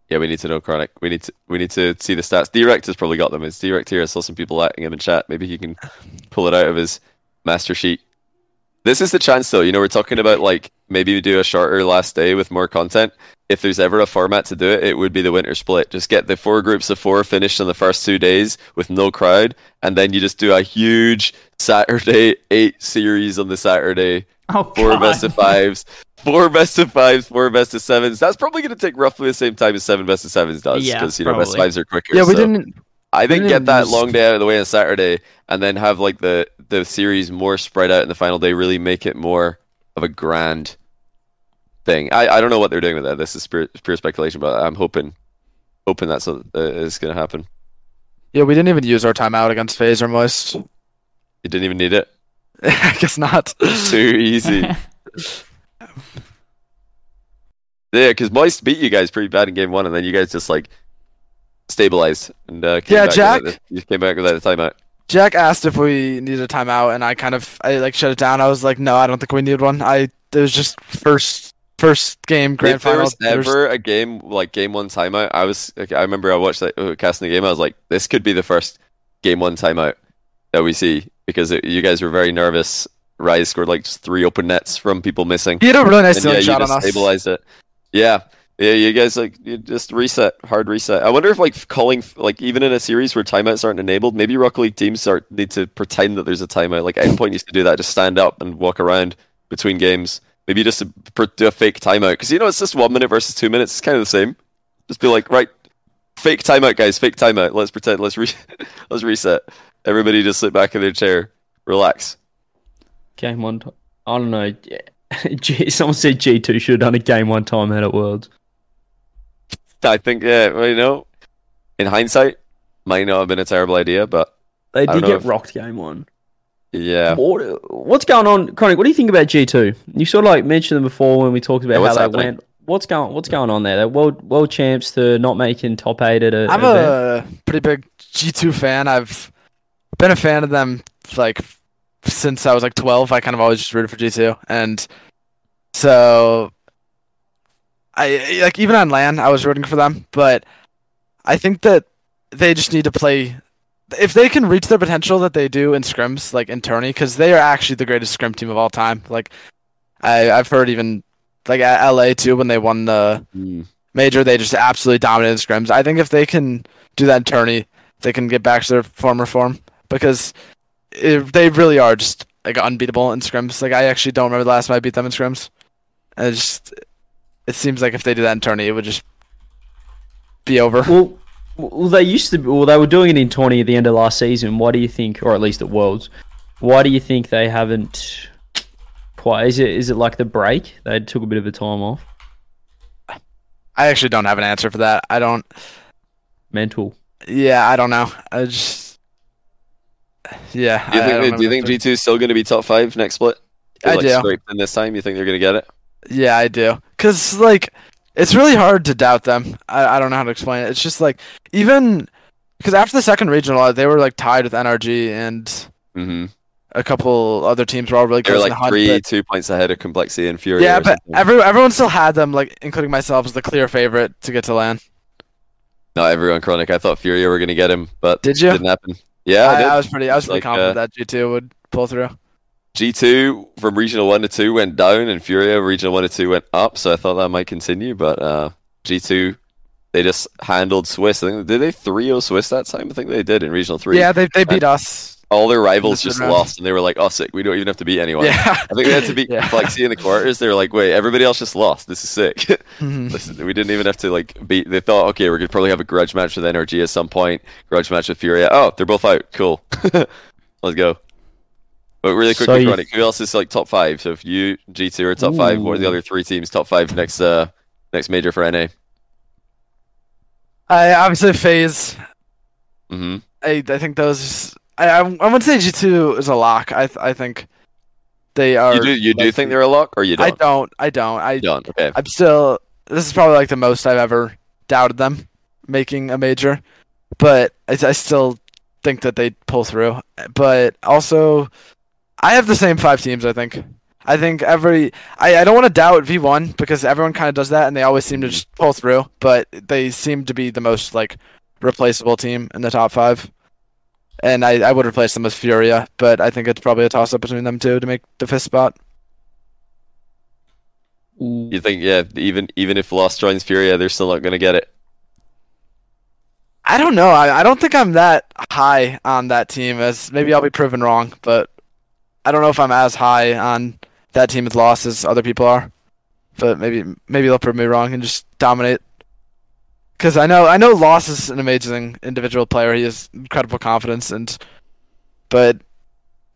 Yeah, we need to know Chronic. We need to we need to see the stats. Direct has probably got them. It's Direct here. I saw some people acting him in chat. Maybe he can pull it out of his master sheet. This is the chance though, you know, we're talking about like maybe we do a shorter last day with more content. If there's ever a format to do it, it would be the winter split. Just get the four groups of four finished on the first two days with no crowd, and then you just do a huge Saturday eight series on the Saturday Oh four god. best of fives, four best of fives, four best of sevens. That's probably going to take roughly the same time as seven best of sevens does, Yeah, because you know best of fives are quicker. Yeah, we so didn't. I think get that long day out of the way on Saturday, and then have like the the series more spread out in the final day. Really make it more of a grand thing. I, I don't know what they're doing with that. This is pure, pure speculation, but I'm hoping hoping that's what uh, is going to happen. Yeah, we didn't even use our timeout against FaZe or Moist. You didn't even need it. I guess not. Too easy. Yeah, because Moist beat you guys pretty bad in game one, and then you guys just like stabilized and uh, came Yeah, back Jack- Without you came back without a timeout. Jack asked if we needed a timeout, and I kind of I like shut it down. I was like, no, I don't think we need one. I it was just first first game grand if there final. was ever a game like game one timeout, I was like, I remember I watched that uh, casting the game. I was like, this could be the first game one timeout that we see because it, you guys were very nervous. Rise scored like just three open nets from people missing. he had a really nice and yeah, you shot on us. stabilized it. Yeah, yeah, you guys like you just reset, hard reset. I wonder if like calling like even in a series where timeouts aren't enabled, maybe Rocket League teams start need to pretend that there's a timeout. Like Endpoint used to do that, just stand up and walk around between games. Maybe just do a fake timeout because you know it's just one minute versus two minutes. It's kind of the same. Just be like, right, fake timeout, guys, fake timeout. Let's pretend. Let's re- let's reset. Everybody just sit back in their chair, relax. Game one. T- I don't know. G- Someone said G two should have done a game one time out at Worlds. I think, yeah, well, you know, in hindsight, might not have been a terrible idea, but They did get if- rocked game one. Yeah. What, what's going on, Chronic? What do you think about G two? You sort of like mentioned them before when we talked about Yeah, how what's they happening? went. What's going What's going on there? They're world world champs to not making top eight at a. I'm event. a pretty big G2 fan. I've been a fan of them like since I was like 12. I kind of always just rooted for G2, and so I like even on LAN I was rooting for them. But I think that they just need to play. If they can reach their potential that they do in scrims, like in tourney, because they are actually the greatest scrim team of all time. Like I, I've heard even like at LA too when they won the Mm. major, they just absolutely dominated scrims. I think if they can do that in tourney, they can get back to their former form because it, they really are just like unbeatable in scrims. Like I actually don't remember the last time I beat them in scrims. And it just it seems like if they do that in tourney, it would just be over. Well, well, they used to. Well, they were doing it in twenty at the end of last season. Why do you think, or at least at Worlds, why do you think they haven't? Quite is it is it like the break? They took a bit of a time off. I actually don't have an answer for that. I don't. Mental. Yeah, I don't know. I just. Yeah. Do you I- I think, don't do you think. G2 is still going to be top five next split? They're, I like, do. scraped in this time. You think they're going to get it? Yeah, I do. Cause like, it's really hard to doubt them. I, I don't know how to explain it. It's just like even because after the second regional, they were like tied with NRG and Mm-hmm. a couple other teams were all really close in like the hunt. three, but- two points ahead of Complexity and Furia. yeah, but something. every, everyone still had them, like including myself, as the clear favorite to get to LAN. not everyone Chronic. I thought Furia were going to get him, but Did you? didn't happen. Yeah, I, I, did. I was pretty. I was It's pretty like, confident uh, that G two would pull through. G2 from Regional 1 to 2 went down, and Furia Regional 1 to 2 went up, so I thought that might continue, but uh, G2, they just handled Swiss. I think, did they 3 0 Swiss that time? I think they did in Regional 3. Yeah, they they beat us. All their rivals just round. lost, and they were like, oh, sick, we don't even have to beat anyone. Yeah. I think they had to beat Yeah. Complexity in the quarters. They were like, wait, everybody else just lost. This is sick. Mhm. Listen, we didn't even have to like beat. They thought, okay, we're gonna probably have a grudge match with NRG at some point. Grudge match with Furia. Oh, they're both out. Cool. Let's go. But really So quickly, you- Chronic, who else is like top five? So if you G2 are top five, what are the other three teams top five next uh next major for NA? I obviously FaZe. hmm I I think those. I I, I would say G two is a lock. I I think they are. You do you do think they're a lock or you don't? I don't. I don't. I You don't. Okay. I'm still. This is probably like the most I've ever doubted them making a major, but I, I still think that they pull through. But also, I have the same five teams. I think. I think every. I, I don't want to doubt V1 because everyone kind of does that and they always seem to just pull through. But they seem to be the most like replaceable team in the top five. And I, I would replace them with Furia, but I think it's probably a toss up between them two to make the fifth spot. You think yeah, even even if Lostt joins Furia, they're still not gonna get it. I don't know. I, I don't think I'm that high on that team. As maybe I'll be proven wrong, but I don't know if I'm as high on that team with Lostt as other people are. But maybe maybe they'll prove me wrong and just dominate. Because I know I know Lostt is an amazing individual player. He has incredible confidence, and but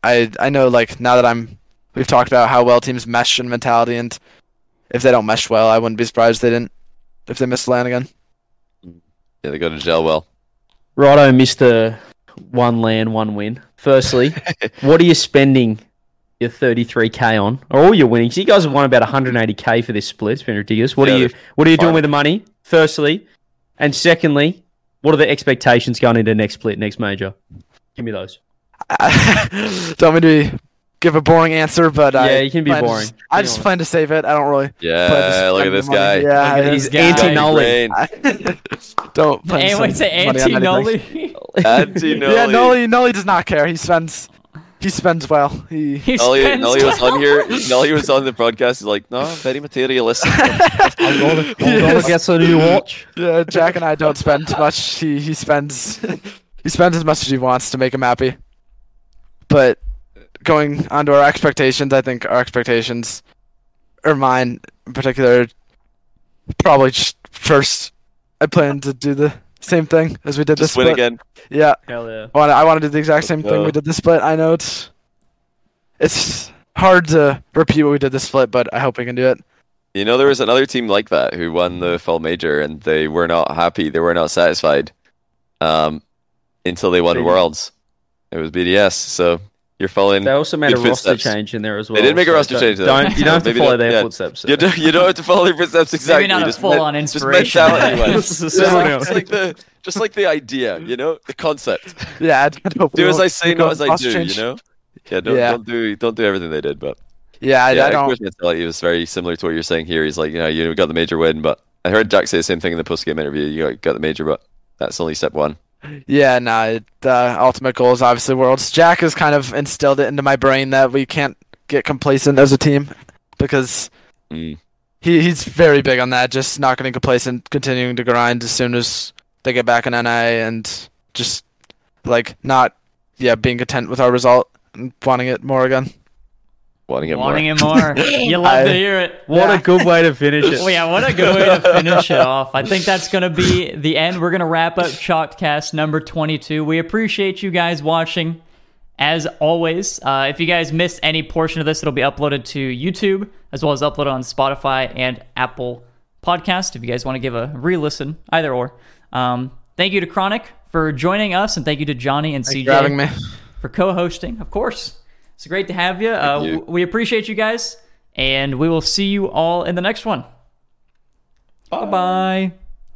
I I know like now that I'm we've talked about how well teams mesh in mentality, and if they don't mesh well, I wouldn't be surprised if they didn't if they miss LAN again. Yeah, they go to gel well. Righto, Mister One LAN, One Win. Firstly, what are you spending your 33k on, or all your winnings? You guys have won about 180k for this split. It's been ridiculous. What Yeah, are you What are you doing fine. with the money? Firstly, and secondly, what are the expectations going into next split, next major? Give me those. don't want me to give a boring answer, but I Yeah, you can be boring. just- I just plan to save it. I don't really. plan to Yeah, look at this guy. Yeah, Look at he's this guy. Anti-Nolly. don't. Plan to And wait, say anti. Nolly. Anti Nolly. Yeah, Nolly. Nolly does not care. He spends. He spends well. He. He Nolly, spends Nolly was well. on here. Nolly was on the broadcast. He's like, no, very materialistic. I'm going to Yes. get a new watch. Yeah, Jack and I don't spend too much. He he spends. he spends as much as he wants to make him happy. But going on to our expectations, I think our expectations, or mine in particular, probably just first. I plan to do the same thing as we did this Just win split. again. Yeah, Hell yeah. I want I want to do the exact same thing Uh. we did this split. I know it's it's hard to repeat what we did this split, but I hope we can do it. You know, there was another team like that who won the fall major, and they were not happy. They were not satisfied um, until they won BDS. Worlds. It was BDS. So you're following. They also made Good a roster footsteps. change in there as well. They did make a so roster don't- change, though. Don't you don't have to follow not- their yeah. footsteps. so- You don't, you don't have to follow their footsteps exactly. Maybe not a just full men- on just inspiration. mentality wise. Just just, like, just like the just like the idea, you know, the concept. Yeah, I'd, I'd hope we Do as I say, not as I do. change. You know. Yeah, don't, Yeah. don't do don't do everything they did, but Yeah, I, yeah, I don't. Echo's mentality was very similar to what you're saying here. He's like, you know, you got the major win, but I heard Jack say the same thing in the post game interview. You got, got the major, but that's only step one. Yeah, no, it, the ultimate goal is obviously worlds. Jack has kind of instilled it into my brain that we can't get complacent as a team because Mm. he he's very big on that. Just not getting complacent, continuing to grind as soon as they get back in NA, and just like not yeah being content with our result and wanting it more again. Wanting it Wanting more. it more. You love I- to hear it. What Yeah. a good way to finish it. Well, yeah, what a good way to finish it off. I think that's going to be the end. We're going to wrap up Chalked Cast number 22. We appreciate you guys watching. As always, uh, if you guys missed any portion of this, it'll be uploaded to YouTube as well as uploaded on Spotify and Apple Podcast. If you guys want to give a re-listen, either or. Um, thank you to Chronic for joining us, and thank you to Johnny and Thanks CJ for for co-hosting. Of course, it's great to have you. Uh, you. we appreciate you guys, and we will see you all in the next one. Bye bye.